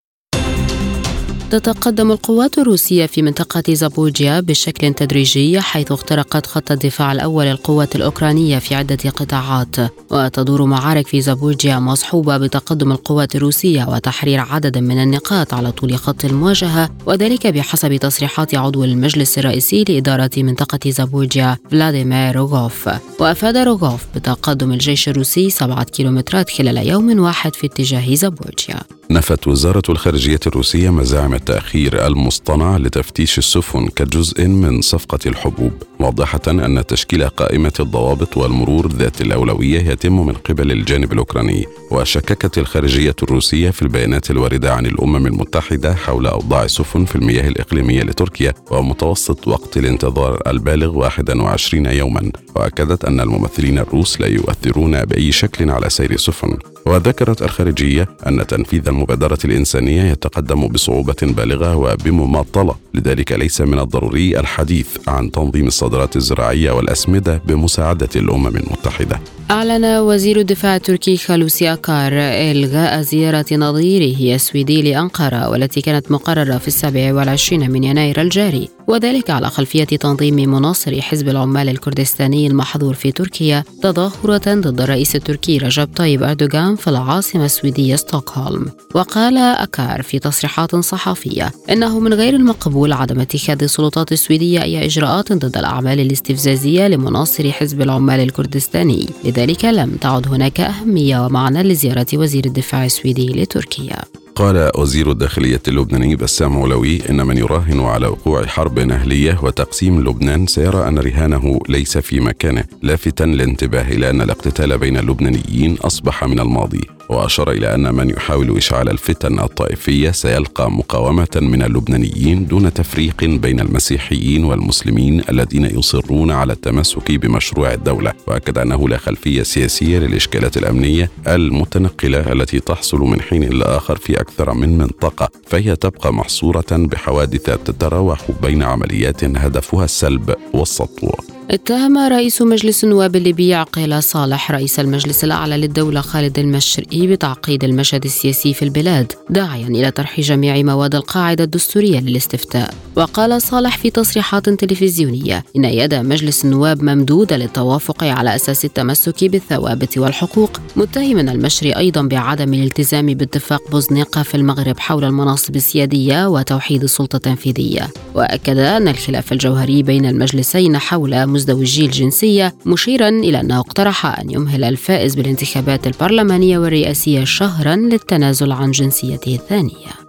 A: تتقدم القوات الروسية في منطقة زابوجيا بشكل تدريجي حيث اخترقت خط الدفاع الأول للقوات الأوكرانية في عدة قطاعات. وتدور معارك في زابوجيا مصحوبة بتقدم القوات الروسية وتحرير عدد من النقاط على طول خط المواجهة وذلك بحسب تصريحات عضو المجلس الرئيسي لإدارة منطقة زابوجيا فلاديمير روغوف. وأفاد روغوف بتقدم الجيش الروسي سبعة كيلومترات خلال يوم واحد في اتجاه زابوجيا.
B: نفت وزارة الخارجية الروسية مزاعم التأخير المصطنع لتفتيش السفن كجزء من صفقة الحبوب موضحة أن تشكيل قائمة الضوابط والمرور ذات الأولوية يتم من قبل الجانب الأوكراني. وشككت الخارجية الروسية في البيانات الواردة عن الأمم المتحدة حول أوضاع السفن في المياه الإقليمية لتركيا ومتوسط وقت الانتظار البالغ 21 يوما. وأكدت أن الممثلين الروس لا يؤثرون بأي شكل على سير السفن وذكرت الخارجية أن تنفيذ المبادرة الإنسانية يتقدم بصعوبة بالغة وبمماطلة. لذلك ليس من الضروري الحديث عن تنظيم الصادرات الزراعية والأسمدة بمساعدة الأمم المتحدة.
A: أعلن وزير الدفاع التركي خالوسي أكار إلغاء زيارة نظيره السويدي لأنقرة والتي كانت مقررة في السابع والعشرين من يناير الجاري. وذلك على خلفية تنظيم مناصري حزب العمال الكردستاني المحظور في تركيا تظاهرة ضد الرئيس التركي رجب طيب أردوغان في العاصمة السويدية ستوكهولم. وقال أكار في تصريحات صحفية إنه من غير المقبول عدم اتخاذ السلطات السويدية أي إجراءات ضد الأعمال الاستفزازية لمناصري حزب العمال الكردستاني. لذلك لم تعد هناك أهمية ومعنى لزيارة وزير الدفاع السويدي لتركيا.
B: قال وزير الداخلية اللبناني بسام علوي إن من يراهن على وقوع حرب أهلية وتقسيم لبنان سيرى أن رهانه ليس في مكانه لافتا الانتباه إلى أن الاقتتال بين اللبنانيين أصبح من الماضي. وأشار إلى أن من يحاول إشعال الفتن الطائفية سيلقى مقاومة من اللبنانيين دون تفريق بين المسيحيين والمسلمين الذين يصرون على التمسك بمشروع الدولة. وأكد أنه لا خلفية سياسية للإشكالات الأمنية المتنقلة التي تحصل من حين لآخر في أكثر من منطقة. فهي تبقى محصورة بحوادث تتراوح بين عمليات هدفها السلب والسطو.
A: اتهم رئيس مجلس النواب الليبي عقيل صالح رئيس المجلس الأعلى للدولة خالد المشرقي بتعقيد المشهد السياسي في البلاد داعيا إلى طرح جميع مواد القاعدة الدستورية للاستفتاء. وقال صالح في تصريحات تلفزيونية إن يد مجلس النواب ممدودة للتوافق على أساس التمسك بالثوابت والحقوق متهما المشري أيضا بعدم الالتزام باتفاق بوزنيقة في المغرب حول المناصب السيادية وتوحيد السلطة التنفيذية. وأكد أن الخلاف الجوهري بين المجلسين حول مزدوجي الجنسية مشيرا إلى أنه اقترح أن يمهل الفائز بالانتخابات البرلمانية والرئاسية شهرا للتنازل عن جنسيته الثانية.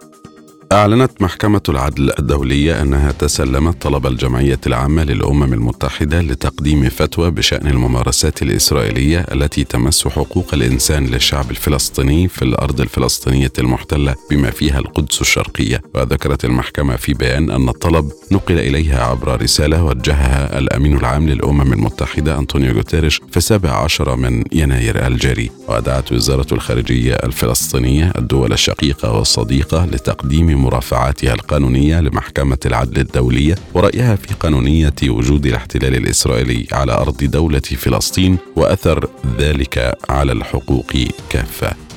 B: أعلنت محكمة العدل الدولية أنها تسلمت طلب الجمعية العامة للأمم المتحدة لتقديم فتوى بشأن الممارسات الإسرائيلية التي تمس حقوق الإنسان للشعب الفلسطيني في الأرض الفلسطينية المحتلة بما فيها القدس الشرقية. وذكرت المحكمة في بيان أن الطلب نقل إليها عبر رسالة وجهها الأمين العام للأمم المتحدة أنطونيو غوتيريش في السابع عشر من يناير الجاري. ودعت وزارة الخارجية الفلسطينية الدول الشقيقة والصديقة لتقديم مرافعاتها القانونية لمحكمة العدل الدولية ورأيها في قانونية وجود الاحتلال الإسرائيلي على أرض دولة فلسطين وأثر ذلك على الحقوق كافة.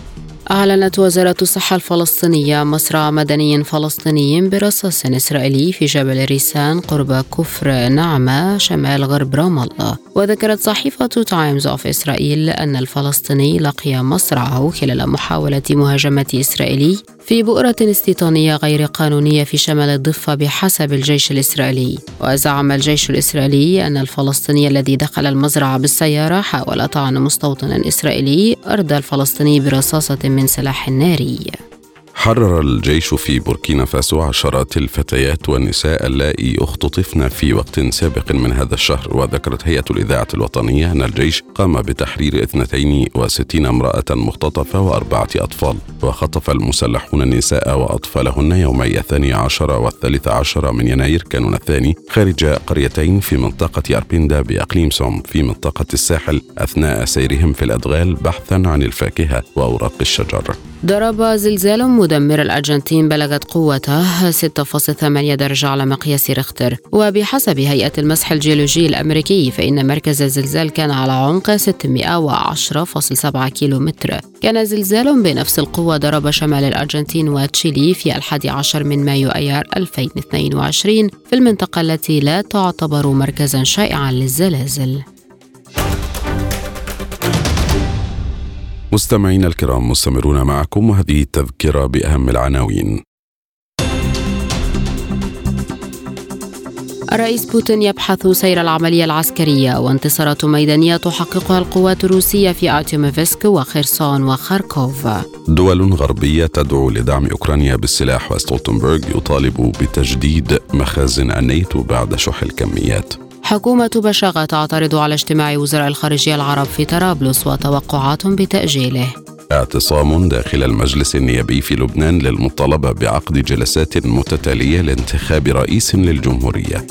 A: أعلنت وزارة الصحة الفلسطينية مصرع مدني فلسطيني برصاص إسرائيلي في جبل ريسان قرب كفر نعمة شمال غرب رام الله وذكرت صحيفة تايمز أوف إسرائيل أن الفلسطيني لقي مصرعه خلال محاولة مهاجمة إسرائيلي في بؤرة استيطانية غير قانونية في شمال الضفة بحسب الجيش الإسرائيلي. وزعم الجيش الإسرائيلي أن الفلسطيني الذي دخل المزرعة بالسيارة حاول طعن مستوطن إسرائيلي أرض الفلسطيني برصاصة من سلاح ناري.
B: حرر الجيش في بوركينا فاسو عشرات الفتيات والنساء اللائي اختطفن في وقت سابق من هذا الشهر وذكرت هيئة الإذاعة الوطنية أن الجيش قام بتحرير 62 امرأة مختطفة وأربعة أطفال وخطف المسلحون النساء وأطفالهن يومي الثاني عشر والثالث عشر من يناير كانون الثاني خارج قريتين في منطقة أربيندا بأقليم سوم في منطقة الساحل أثناء سيرهم في الأدغال بحثا عن الفاكهة وأوراق الشجر.
A: ضرب زلزال مدمر الأرجنتين بلغت قوته 6.8 درجة على مقياس ريختر. وبحسب هيئة المسح الجيولوجي الأمريكي فإن مركز الزلزال كان على عمق 610.7 كيلومتر. كان زلزال بنفس القوة ضرب شمال الأرجنتين وتشيلي في الحادي عشر من مايو أيار 2022 في المنطقة التي لا تعتبر مركزا شائعا للزلازل.
B: مستمعينا الكرام مستمرون معكم وهذه التذكرة بأهم العناوين.
A: الرئيس بوتين يبحث سير العملية العسكرية وانتصارات ميدانية تحققها القوات الروسية في آرتيوميفسك وخيرسون وخاركوف.
B: دول غربية تدعو لدعم أوكرانيا بالسلاح وستولتنبرغ يطالب بتجديد مخازن الناتو بعد شح الكميات.
A: حكومة بشاغة تعترض على اجتماع وزراء الخارجية العرب في طرابلس وتوقعات بتأجيله.
B: اعتصام داخل المجلس النيابي في لبنان للمطالبة بعقد جلسات متتالية لانتخاب رئيس للجمهورية.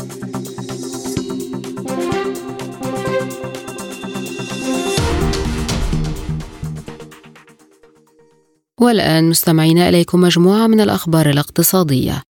A: والآن مستمعين إليكم مجموعة من الأخبار الاقتصادية.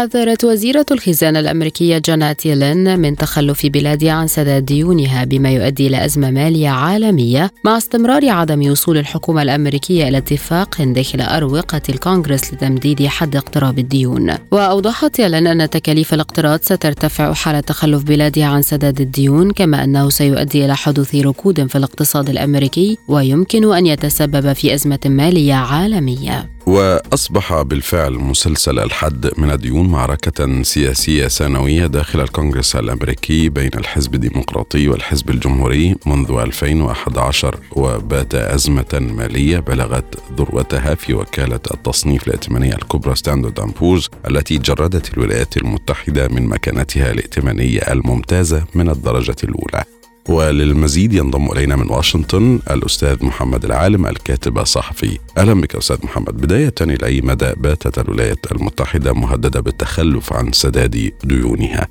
A: حذرت وزيرة الخزانة الأمريكية جانات يلين من تخلف بلادها عن سداد ديونها بما يؤدي إلى أزمة مالية عالمية مع استمرار عدم وصول الحكومة الأمريكية إلى اتفاق داخل أروقة الكونغرس لتمديد حد اقتراب الديون. وأوضحت يلين أن تكاليف الاقتراض سترتفع حال تخلف بلادها عن سداد الديون كما أنه سيؤدي إلى حدوث ركود في الاقتصاد الأمريكي ويمكن أن يتسبب في أزمة مالية عالمية.
B: وأصبح بالفعل مسلسل الحد من الديون معركة سياسية سنوية داخل الكونغرس الأمريكي بين الحزب الديمقراطي والحزب الجمهوري منذ 2011 وبات أزمة مالية بلغت ذروتها في وكالة التصنيف الائتمانية الكبرى ستاندرد آند بورز التي جردت الولايات المتحدة من مكانتها الائتمانية الممتازة من الدرجة الأولى. وللمزيد ينضم إلينا من واشنطن الأستاذ محمد العالم الكاتب الصحفي. أهلا بك أستاذ محمد. بداية إلى أي مدى باتت الولايات المتحدة مهددة بالتخلف عن سداد ديونها؟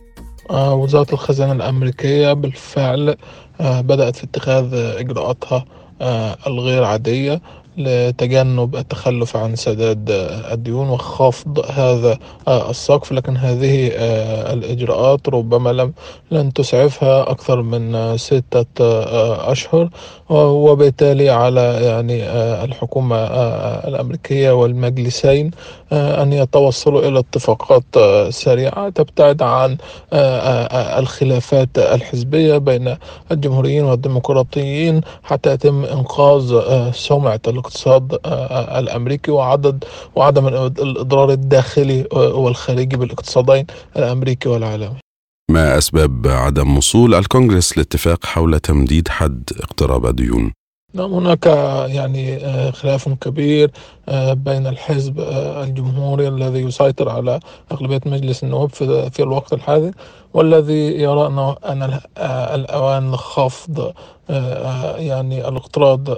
G: آه وزارة الخزانة الأمريكية بالفعل آه بدأت في اتخاذ إجراءاتها آه الغير عادية لتجنب التخلف عن سداد الديون وخفض هذا السقف. لكن هذه الإجراءات ربما لم لن تسعفها أكثر من ستة أشهر. وبالتالي على يعني الحكومة الأمريكية والمجلسين أن يتوصلوا إلى اتفاقات سريعة تبتعد عن الخلافات الحزبية بين الجمهوريين والديمقراطيين حتى يتم إنقاذ سمعة الاقتصاد الأمريكي وعدد وعدم الإضرار الداخلي والخارجي بالاقتصادين الأمريكي والعالمي.
B: ما أسباب عدم وصول الكونغرس لاتفاق حول تمديد حد اقتراب الديون؟
G: نعم هناك يعني خلاف كبير بين الحزب الجمهوري الذي يسيطر على أغلبية مجلس النواب في الوقت الحالي والذي يرى أن الأوان لخفض يعني الاقتراض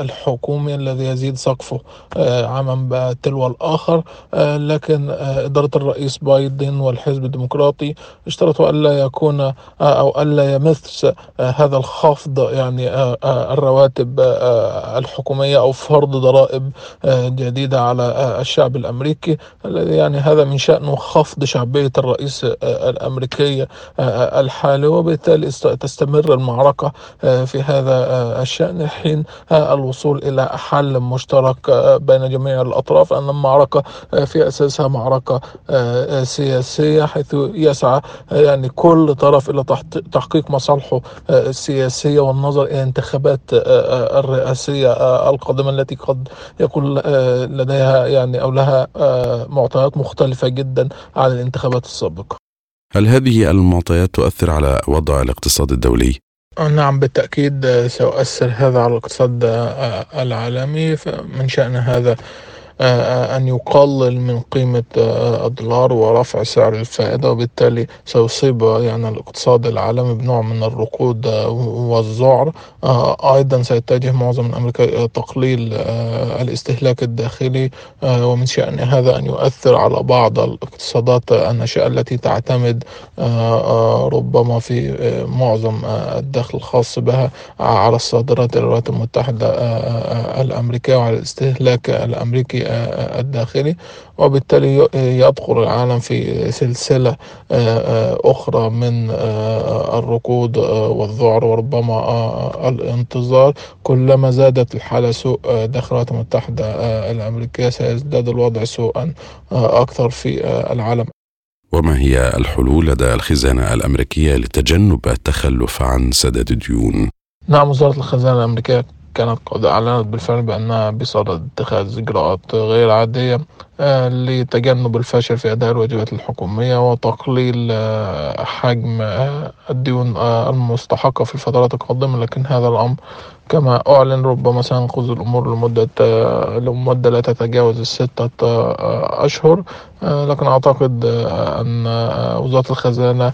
G: الحكومي الذي يزيد سقفه عاما تلو الآخر. لكن إدارة الرئيس بايدن والحزب الديمقراطي اشترطوا ألا يكون أو ألا يمس هذا الخفض يعني الرواتب الحكومية أو فرض ضرائب جديدة على الشعب الأمريكي. الذي يعني هذا من شأنه خفض شعبية الرئيس الأمريكي الحالي وبالتالي تستمر المعركة في هذا الشأن حين الوصول إلى حل مشترك بين جميع الأطراف أن المعركة في أساسها معركة سياسية حيث يسعى يعني كل طرف إلى تحقيق مصالحه السياسية والنظر إلى انتخابات الرئاسية القادمة التي قد يكون لديها يعني أو لها معطيات مختلفة جدا عن الانتخابات السابقة
B: هل هذه المعطيات تؤثر على وضع الاقتصاد الدولي؟
G: نعم بالتأكيد سيؤثر هذا على الاقتصاد العالمي من شأن هذا أن يقلل من قيمة الدولار ورفع سعر الفائدة وبالتالي سيصيب يعني الاقتصاد العالمي بنوع من الركود والذعر. أيضا سيتجه معظم أمريكا إلى تقليل الاستهلاك الداخلي ومن شأن هذا أن يؤثر على بعض الاقتصادات الناشئة التي تعتمد ربما في معظم الدخل الخاص بها على الصادرات الولايات المتحدة الأمريكية وعلى الاستهلاك الأمريكي الداخلي وبالتالي يدخل العالم في سلسلة أخرى من الركود والذعر وربما الانتظار كلما زادت الحالة سوء داخل الولايات المتحدة الأمريكية سيزداد الوضع سوءا أكثر في العالم
B: وما هي الحلول لدى الخزانة الأمريكية لتجنب التخلف عن سداد الديون؟
G: نعم وزارة الخزانة الأمريكية كانت قد أعلنت بالفعل بأنها بصدد اتخاذ إجراءات غير عادية آه، لتجنب الفشل في أداء الواجبات الحكومية وتقليل آه، حجم آه، الديون المستحقة في الفترات القادمة. لكن هذا الأمر كما أعلن ربما سينقذ الأمور لمدة لمدة لا تتجاوز الستة أشهر. لكن أعتقد أن وزارة الخزانة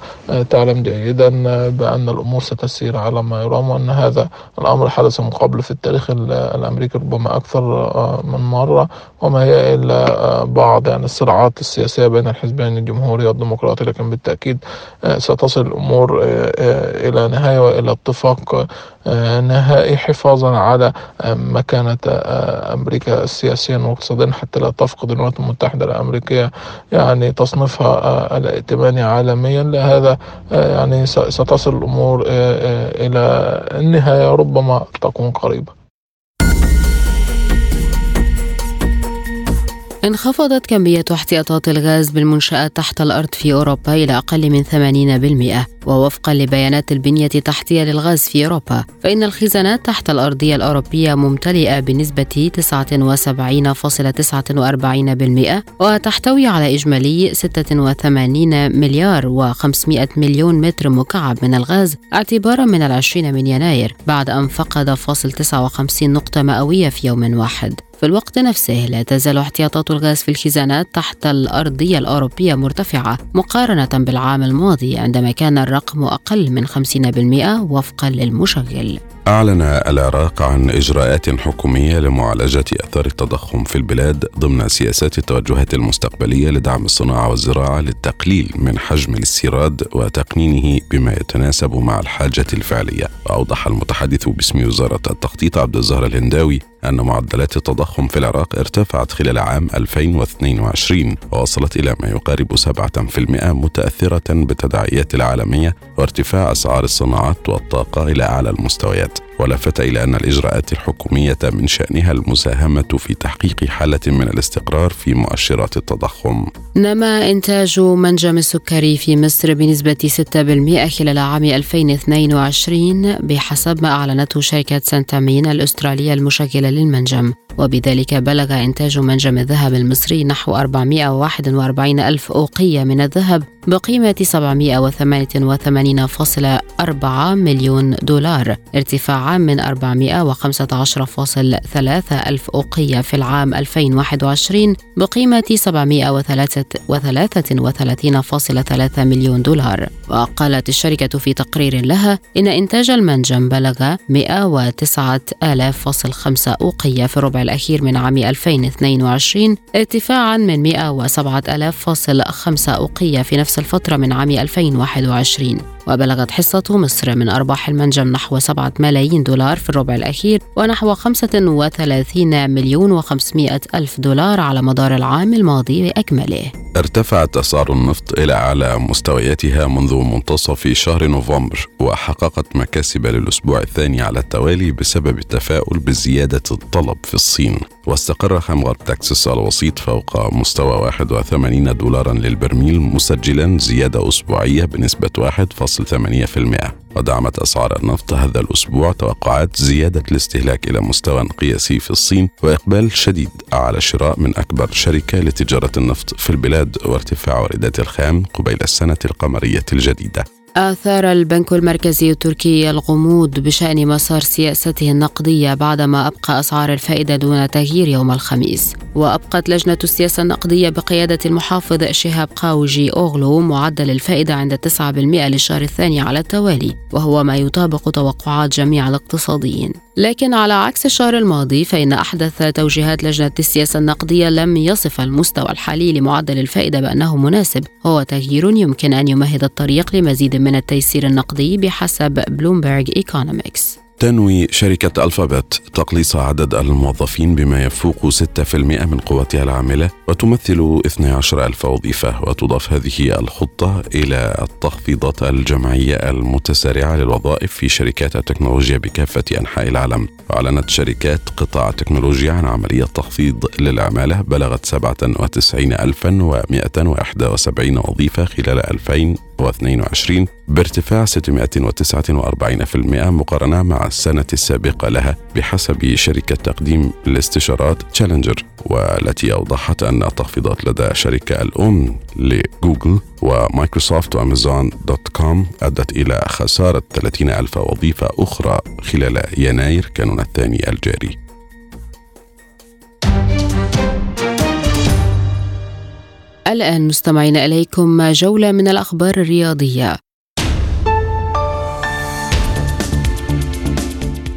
G: تعلم جيدا بأن الأمور ستسير على ما يرام وأن هذا الأمر حدث من قبل في التاريخ الأمريكي ربما أكثر من مرة وما هي إلا بعض يعني الصراعات السياسية بين الحزبين الجمهوري والديمقراطي لكن بالتأكيد ستصل الأمور إلى نهاية وإلى اتفاق نهائي حفاظا على مكانة أمريكا سياسيا واقتصاديا حتى لا تفقد الولايات المتحدة الأمريكية يعني تصنيفها الائتماني عالميا. لهذا يعني ستصل الأمور إلى النهاية. ربما تكون قريبة.
A: انخفضت كمية احتياطات الغاز بالمنشآت تحت الأرض في أوروبا إلى أقل من 80% ووفقا لبيانات البنية التحتية للغاز في أوروبا فإن الخزانات تحت الأرضية الأوروبية ممتلئة بنسبة 79.49% وتحتوي على إجمالي 86 مليار و500 مليون متر مكعب من الغاز اعتبارا من العشرين من يناير بعد أن فقد فاصل 59 نقطة مئوية في يوم واحد. في الوقت نفسه. لا تزال احتياطات الغاز في الخزانات تحت الأرضية الأوروبية مرتفعة مقارنة بالعام الماضي عندما كان الرقم أقل من 50% وفقا للمشغل.
B: أعلن العراق عن إجراءات حكومية لمعالجة أثار التضخم في البلاد ضمن سياسات التوجهات المستقبلية لدعم الصناعة والزراعة للتقليل من حجم الاستيراد وتقنينه بما يتناسب مع الحاجة الفعلية. وأوضح المتحدث باسم وزارة التخطيط عبد الزهر الهنداوي أن معدلات التضخم في العراق ارتفعت خلال عام 2022 ووصلت إلى ما يقارب 7% متأثرة بالتداعيات العالمية وارتفاع أسعار الصناعات والطاقة إلى أعلى المستويات. ولفت إلى أن الإجراءات الحكومية من شأنها المساهمة في تحقيق حالة من الاستقرار في مؤشرات التضخم.
A: نما إنتاج منجم السكري في مصر بنسبة 6% خلال عام 2022 بحسب ما أعلنته شركة سنتامين الأسترالية المشغلة للمنجم. وبذلك بلغ إنتاج منجم الذهب المصري نحو 441 ألف أوقية من الذهب بقيمة 788.4 مليون دولار. ارتفاعا من 415.3 ألف أوقية في العام 2021 بقيمة 733.3 مليون دولار. وقالت الشركة في تقرير لها إن إنتاج المنجم بلغ 109.5 أوقية في الربع الأخير من عام 2022 ارتفاعا من 107.5 أوقية في نفس الفترة من عام 2021 وبلغت حصة مصر من أرباح المنجم نحو 7 ملايين دولار في الربع الأخير ونحو 35 مليون و500 ألف دولار على مدار العام الماضي بأكمله.
B: ارتفعت أسعار النفط إلى أعلى مستوياتها منذ منتصف شهر نوفمبر وحققت مكاسب للأسبوع الثاني على التوالي بسبب التفاؤل بزيادة الطلب في الصين. واستقر خمغر تكساس الوسيط فوق مستوى 81 دولارا للبرميل مسجلا زيادة أسبوعية بنسبة 1.8% ودعمت أسعار النفط هذا الأسبوع توقعات زيادة الاستهلاك إلى مستوى قياسي في الصين وإقبال شديد على شراء من أكبر شركة لتجارة النفط في البلاد وارتفاع واردات الخام قبيل السنة القمرية الجديدة.
A: آثار البنك المركزي التركي الغموض بشأن مسار سياسته النقدية بعدما أبقى أسعار الفائدة دون تغيير يوم الخميس. وأبقت لجنة السياسة النقدية بقيادة المحافظ شهاب قاوجي أوغلو معدل الفائدة عند 9% للشهر الثاني على التوالي وهو ما يطابق توقعات جميع الاقتصاديين. لكن على عكس الشهر الماضي فإن أحدث توجيهات لجنة السياسة النقدية لم يصف المستوى الحالي لمعدل الفائدة بأنه مناسب هو تغيير يمكن أن يمهد الطريق لمزيد من التيسير النقدي بحسب بلومبرج إيكونومكس
B: تنوي شركة ألفابت تقليص عدد الموظفين بما يفوق 6% من قوتها العاملة وتمثل 12 ألف وظيفة وتضاف هذه الخطة إلى التخفيضات الجماعية المتسارعة للوظائف في شركات التكنولوجيا بكافة أنحاء العالم. وأعلنت شركات قطاع التكنولوجيا عن عملية تخفيض للعمالة بلغت 97171 وظيفة خلال 2022 بارتفاع 649% مقارنة مع السنة السابقة لها بحسب شركة تقديم الاستشارات تشالنجر والتي أوضحت أن التخفيضات لدى شركة الأم لجوجل ومايكروسوفت وأمازون دوت كوم أدت إلى خسارة 30 ألف وظيفة أخرى خلال يناير كانون الثاني الجاري.
A: الآن مستمعين إليكم جولة من الأخبار الرياضية.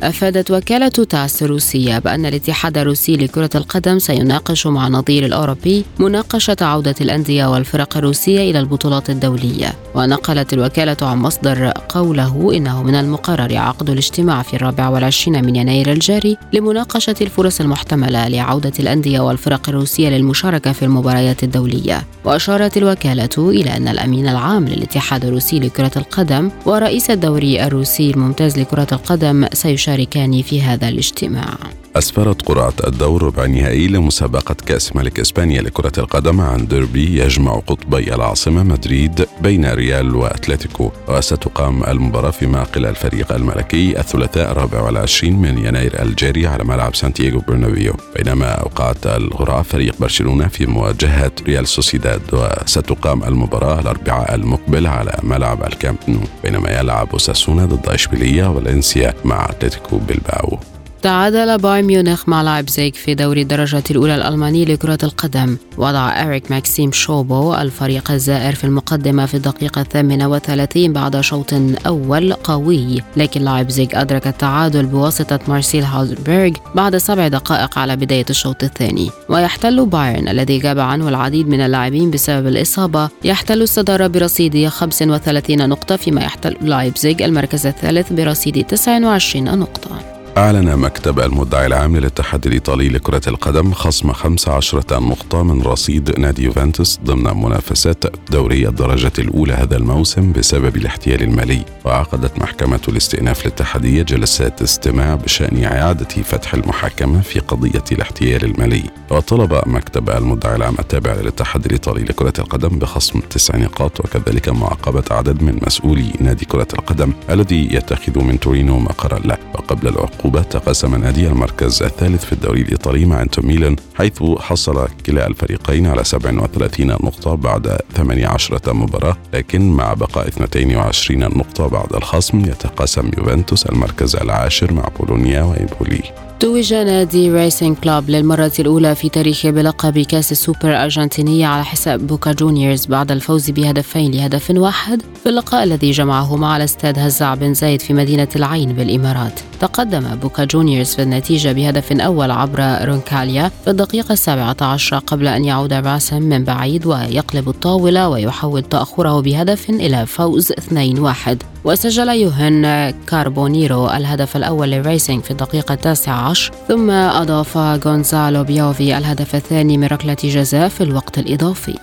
A: أفادت وكالة تاس الروسية بأن الاتحاد الروسي لكرة القدم سيناقش مع نظير الأوروبي مناقشة عودة الأندية والفرق الروسية إلى البطولات الدولية. ونقلت الوكالة عن مصدر قوله إنه من المقرر عقد الاجتماع في الرابع والعشرين من يناير الجاري لمناقشة الفرص المحتملة لعودة الأندية والفرق الروسية للمشاركة في المباريات الدولية. وأشارت الوكالة إلى أن الأمين العام للاتحاد الروسي لكرة القدم ورئيس الدوري الروسي الممتاز لكرة القدم سيشارك يشاركان في هذا الاجتماع.
B: أسفرت قرعة الدور ربع النهائي لمسابقة كأس ملك إسبانيا لكرة القدم عن ديربي يجمع قطبي العاصمة مدريد بين ريال وأتلتيكو وستقام المباراة في معقل الفريق الملكي الثلاثاء الرابع والعشرين من يناير الجاري على ملعب سانتياغو برنابيو. بينما أوقعت القرعة فريق برشلونة في مواجهة ريال سوسيداد وستقام المباراة الأربعاء المقبل على ملعب الكامب نو. بينما يلعب أوساسونا ضد إشبيلية وفالنسيا مع أتلتيكو بلباو.
A: تعادل بايرن ميونخ مع لايبزيغ في دوري الدرجة الأولى الألماني لكرة القدم. وضع إريك ماكسيم تشوبو الفريق الزائر في المقدمة في الدقيقة الثامنة وثلاثين بعد شوط أول قوي. لكن لايبزيغ أدرك التعادل بواسطة مارسيل هالستنبرغ بعد سبع دقائق على بداية الشوط الثاني. ويحتل بايرن الذي غاب عنه العديد من اللاعبين بسبب الإصابة. يحتل الصدارة برصيد 35 نقطة فيما يحتل لايبزيغ المركز الثالث برصيد 29 نقطة.
B: أعلن مكتب المدعي العام للاتحاد الإيطالي لكرة القدم خصم 15 نقطة من رصيد نادي يوفنتوس ضمن منافسات دوري الدرجة الأولى هذا الموسم بسبب الاحتيال المالي. وعقدت محكمة الاستئناف الاتحادية جلسات استماع بشأن إعادة فتح المحاكمة في قضية الاحتيال المالي. وطلب مكتب المدعي العام التابع للاتحاد الإيطالي لكرة القدم بخصم تسع نقاط وكذلك معاقبة عدد من مسؤولي نادي كرة القدم الذي يتخذ من تورينو مقرا له. وقبل العقوبة العقوبة تقاسم نادي المركز الثالث في الدوري الإيطالي مع إنتر ميلان حيث حصل كلا الفريقين على 37 نقطة بعد 18 مباراة لكن مع بقاء 22 نقطة بعد الخصم يتقاسم يوفنتوس المركز العاشر مع بولونيا وإيمبولي
A: توج نادي ريسينج كلوب للمرة الأولى في تاريخه بلقب كأس السوبر الأرجنتينية على حساب بوكا جونيورز بعد الفوز بهدفين لهدف واحد في اللقاء الذي جمعهما على استاد هزاع بن زايد في مدينة العين بالإمارات. تقدم بوكا جونيورز في النتيجة بهدف أول عبر رونكاليا في الدقيقة السابعة عشرة قبل أن يعود راسم من بعيد ويقلب الطاولة ويحول تأخره بهدف إلى فوز 2-1 وسجل يوهن كاربونيرو الهدف الأول للريسينج في الدقيقة التاسعة عشر ثم أضاف غونزالو بيوفي الهدف الثاني من ركلة جزاء في الوقت الإضافي.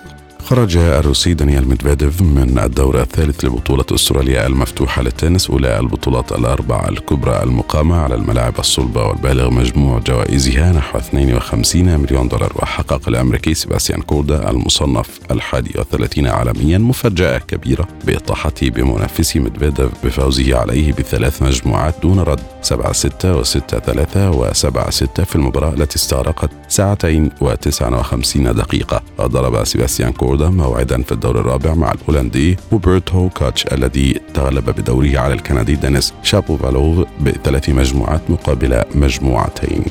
B: خرج الروسي دانيال ميدفيديف من الدور الثالث لبطولة أستراليا المفتوحة للتنس أولى البطولات الأربع الكبرى المقامة على الملاعب الصلبة والبالغ مجموع جوائزها نحو 52 مليون دولار. وحقق الأمريكي سيباستيان كوردا المصنف الحادي والثلاثين عالميا مفاجأة كبيرة بإطاحته بمنافسه ميدفيديف بفوزه عليه بثلاث مجموعات دون رد. 7 6 و 6 3 و 7 6 في المباراة التي استغرقت ساعتين و 59 دقيقة. وضرب سيباستيان كوردا سوبودا موعدا في الدور الرابع مع البولندي هوبرت هوركاتش الذي تغلب بدوره على الكندي دينيس شابوفالوف بثلاث مجموعات مقابل مجموعتين.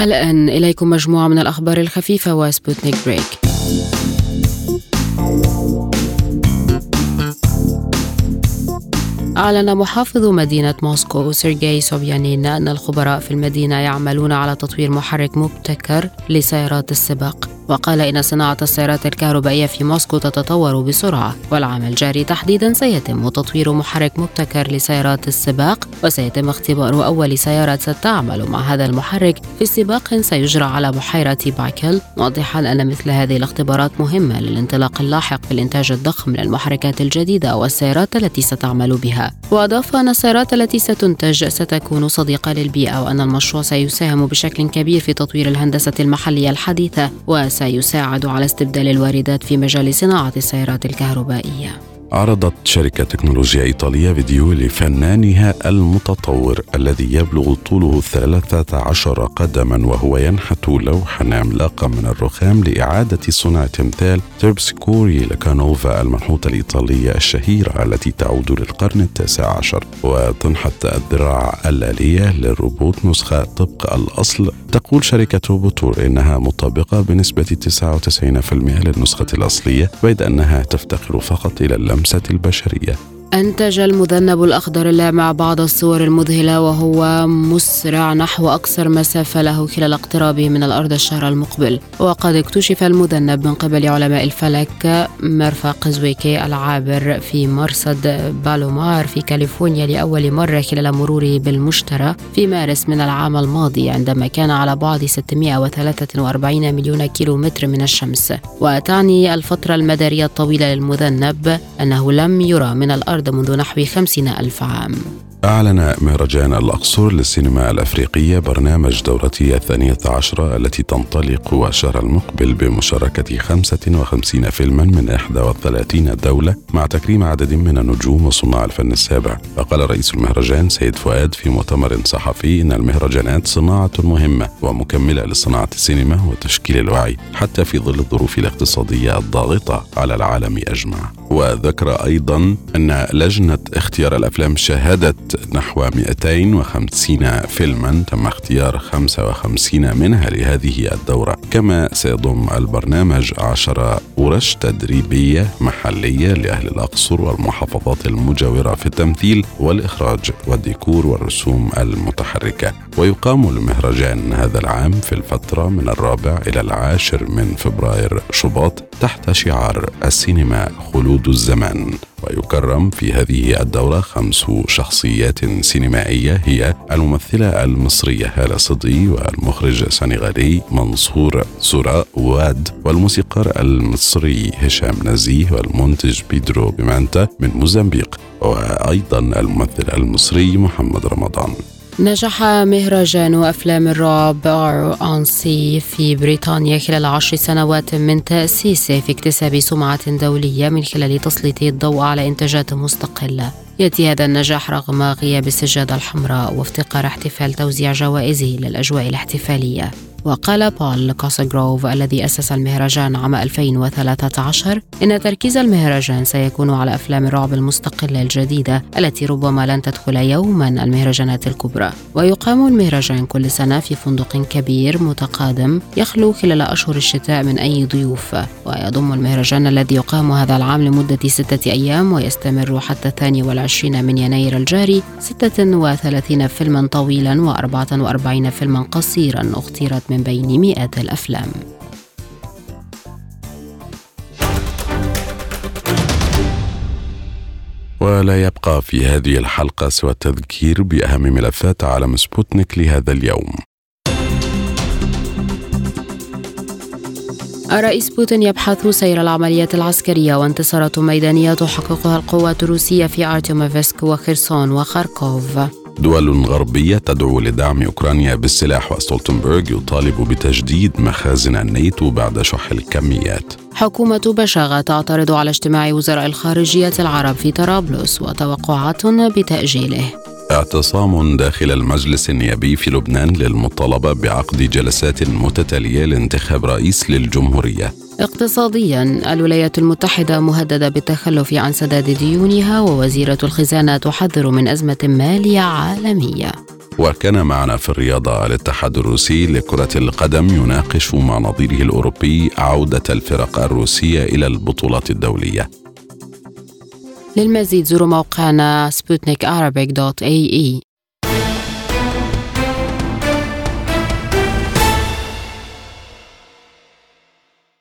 A: الآن إليكم مجموعة من الأخبار الخفيفة وسبوتنيك بريك. أعلن محافظ مدينة موسكو سيرجي سوبيانين أن الخبراء في المدينة يعملون على تطوير محرك مبتكر لسيارات السباق. وقال إن صناعة السيارات الكهربائية في موسكو تتطور بسرعة والعام الجاري تحديدا سيتم تطوير محرك مبتكر لسيارات السباق وسيتم اختبار أول سيارة ستعمل مع هذا المحرك في سباق سيجرى على بحيرة بايكال موضحا أن مثل هذه الاختبارات مهمة للانطلاق اللاحق في الإنتاج الضخم للمحركات الجديدة والسيارات التي ستعمل بها. وأضاف أن السيارات التي ستنتج ستكون صديقة للبيئة وأن المشروع سيساهم بشكل كبير في تطوير الهندسة المحلية الحديثة سيساعد على استبدال الواردات في مجال صناعة السيارات الكهربائية.
B: عرضت شركة تكنولوجيا إيطالية فيديو لفنانها المتطور الذي يبلغ طوله 13 قدما وهو ينحت لوحا عملاقا من الرخام لإعادة صنع تمثال تيربسيكوري لكانوفا المنحوتة الإيطالية الشهيرة التي تعود للقرن التاسع عشر. وتنحت الذراع الآلية للروبوت نسخة طبق الأصل. تقول شركة روبوتور إنها مطابقة بنسبة 99% للنسخة الأصلية بيد أنها تفتقر فقط إلى اللمس اللمسة البشرية.
A: أنتج المذنب الأخضر اللامع بعض الصور المذهلة وهو مسرع نحو أقصر مسافة له خلال اقترابه من الأرض الشهر المقبل. وقد اكتشف المذنب من قبل علماء الفلك مرفق زويكي العابر في مرصد بالومار في كاليفورنيا لأول مرة خلال مروره بالمشترى في مارس من العام الماضي عندما كان على بعد 643 مليون كيلومتر من الشمس. وتعني الفترة المدارية الطويلة للمذنب أنه لم يرى من الأرض الأرض منذ نحو خمسين ألف عام.
B: أعلن مهرجان الأقصر للسينما الأفريقية برنامج دورته الثانية عشرة التي تنطلق الشهر المقبل بمشاركة 55 فيلما من 31 دولة مع تكريم عدد من النجوم وصناع الفن السابع. وقال رئيس المهرجان سيد فؤاد في مؤتمر صحفي إن المهرجانات صناعة مهمة ومكملة لصناعة السينما وتشكيل الوعي حتى في ظل الظروف الاقتصادية الضاغطة على العالم أجمع. وذكر أيضا أن لجنة اختيار الأفلام شهدت نحو 250 فيلما تم اختيار 55 منها لهذه الدورة. كما سيضم البرنامج عشر ورش تدريبية محلية لأهل الأقصر والمحافظات المجاورة في التمثيل والإخراج والديكور والرسوم المتحركة. ويقام المهرجان هذا العام في الفترة من الرابع إلى العاشر من فبراير شباط تحت شعار السينما خلود الزمان. ويكرم في هذه الدورة خمس شخصيات سينمائية هي الممثلة المصرية هالة صدقي والمخرج السنغالي منصور سوراء واد والموسيقار المصري هشام نزيه والمنتج بيدرو بيمانتا من موزمبيق وأيضا الممثل المصري محمد رمضان.
A: نجح مهرجان أفلام الرعب ان سي في بريطانيا خلال عشر سنوات من تأسيسه في اكتساب سمعة دولية من خلال تسليطه الضوء على إنتاجات مستقلة. يأتي هذا النجاح رغم غياب السجادة الحمراء وافتقار احتفال توزيع جوائزه للأجواء الاحتفالية. وقال بول كوساغروف الذي أسس المهرجان عام 2013 إن تركيز المهرجان سيكون على أفلام الرعب المستقلة الجديدة التي ربما لن تدخل يوما المهرجانات الكبرى. ويقام المهرجان كل سنة في فندق كبير متقادم يخلو خلال أشهر الشتاء من أي ضيوف ويضم المهرجان الذي يقام هذا العام لمدة ستة أيام ويستمر حتى الثاني والعشرين من يناير الجاري 36 فيلما طويلا و44 فيلما قصيرا اختيرت من من بين مئات الأفلام.
B: ولا يبقى في هذه الحلقة سوى التذكير بأهم ملفات عالم سبوتنيك لهذا اليوم.
A: الرئيس بوتين يبحث سير العمليات العسكرية وانتصارات ميدانية تحققها القوات الروسية في أرتيوموفسك وخرسون وخاركوف.
B: دول غربية تدعو لدعم أوكرانيا بالسلاح وستولتنبرغ يطالب بتجديد مخازن الناتو بعد شح الكميات.
A: حكومة بشاغة تعترض على اجتماع وزراء الخارجية العرب في طرابلس وتوقعات بتأجيله.
B: اعتصام داخل المجلس النيابي في لبنان للمطالبة بعقد جلسات متتالية لانتخاب رئيس للجمهورية.
A: اقتصاديا الولايات المتحدة مهددة بالتخلف عن سداد ديونها ووزيرة الخزانة تحذر من أزمة مالية عالمية.
B: وكان معنا في الرياضة الاتحاد الروسي لكرة القدم يناقش مع نظيره الأوروبي عودة الفرق الروسية إلى البطولات الدولية.
A: للمزيد زوروا موقعنا سبوتنيك دوت اي إي.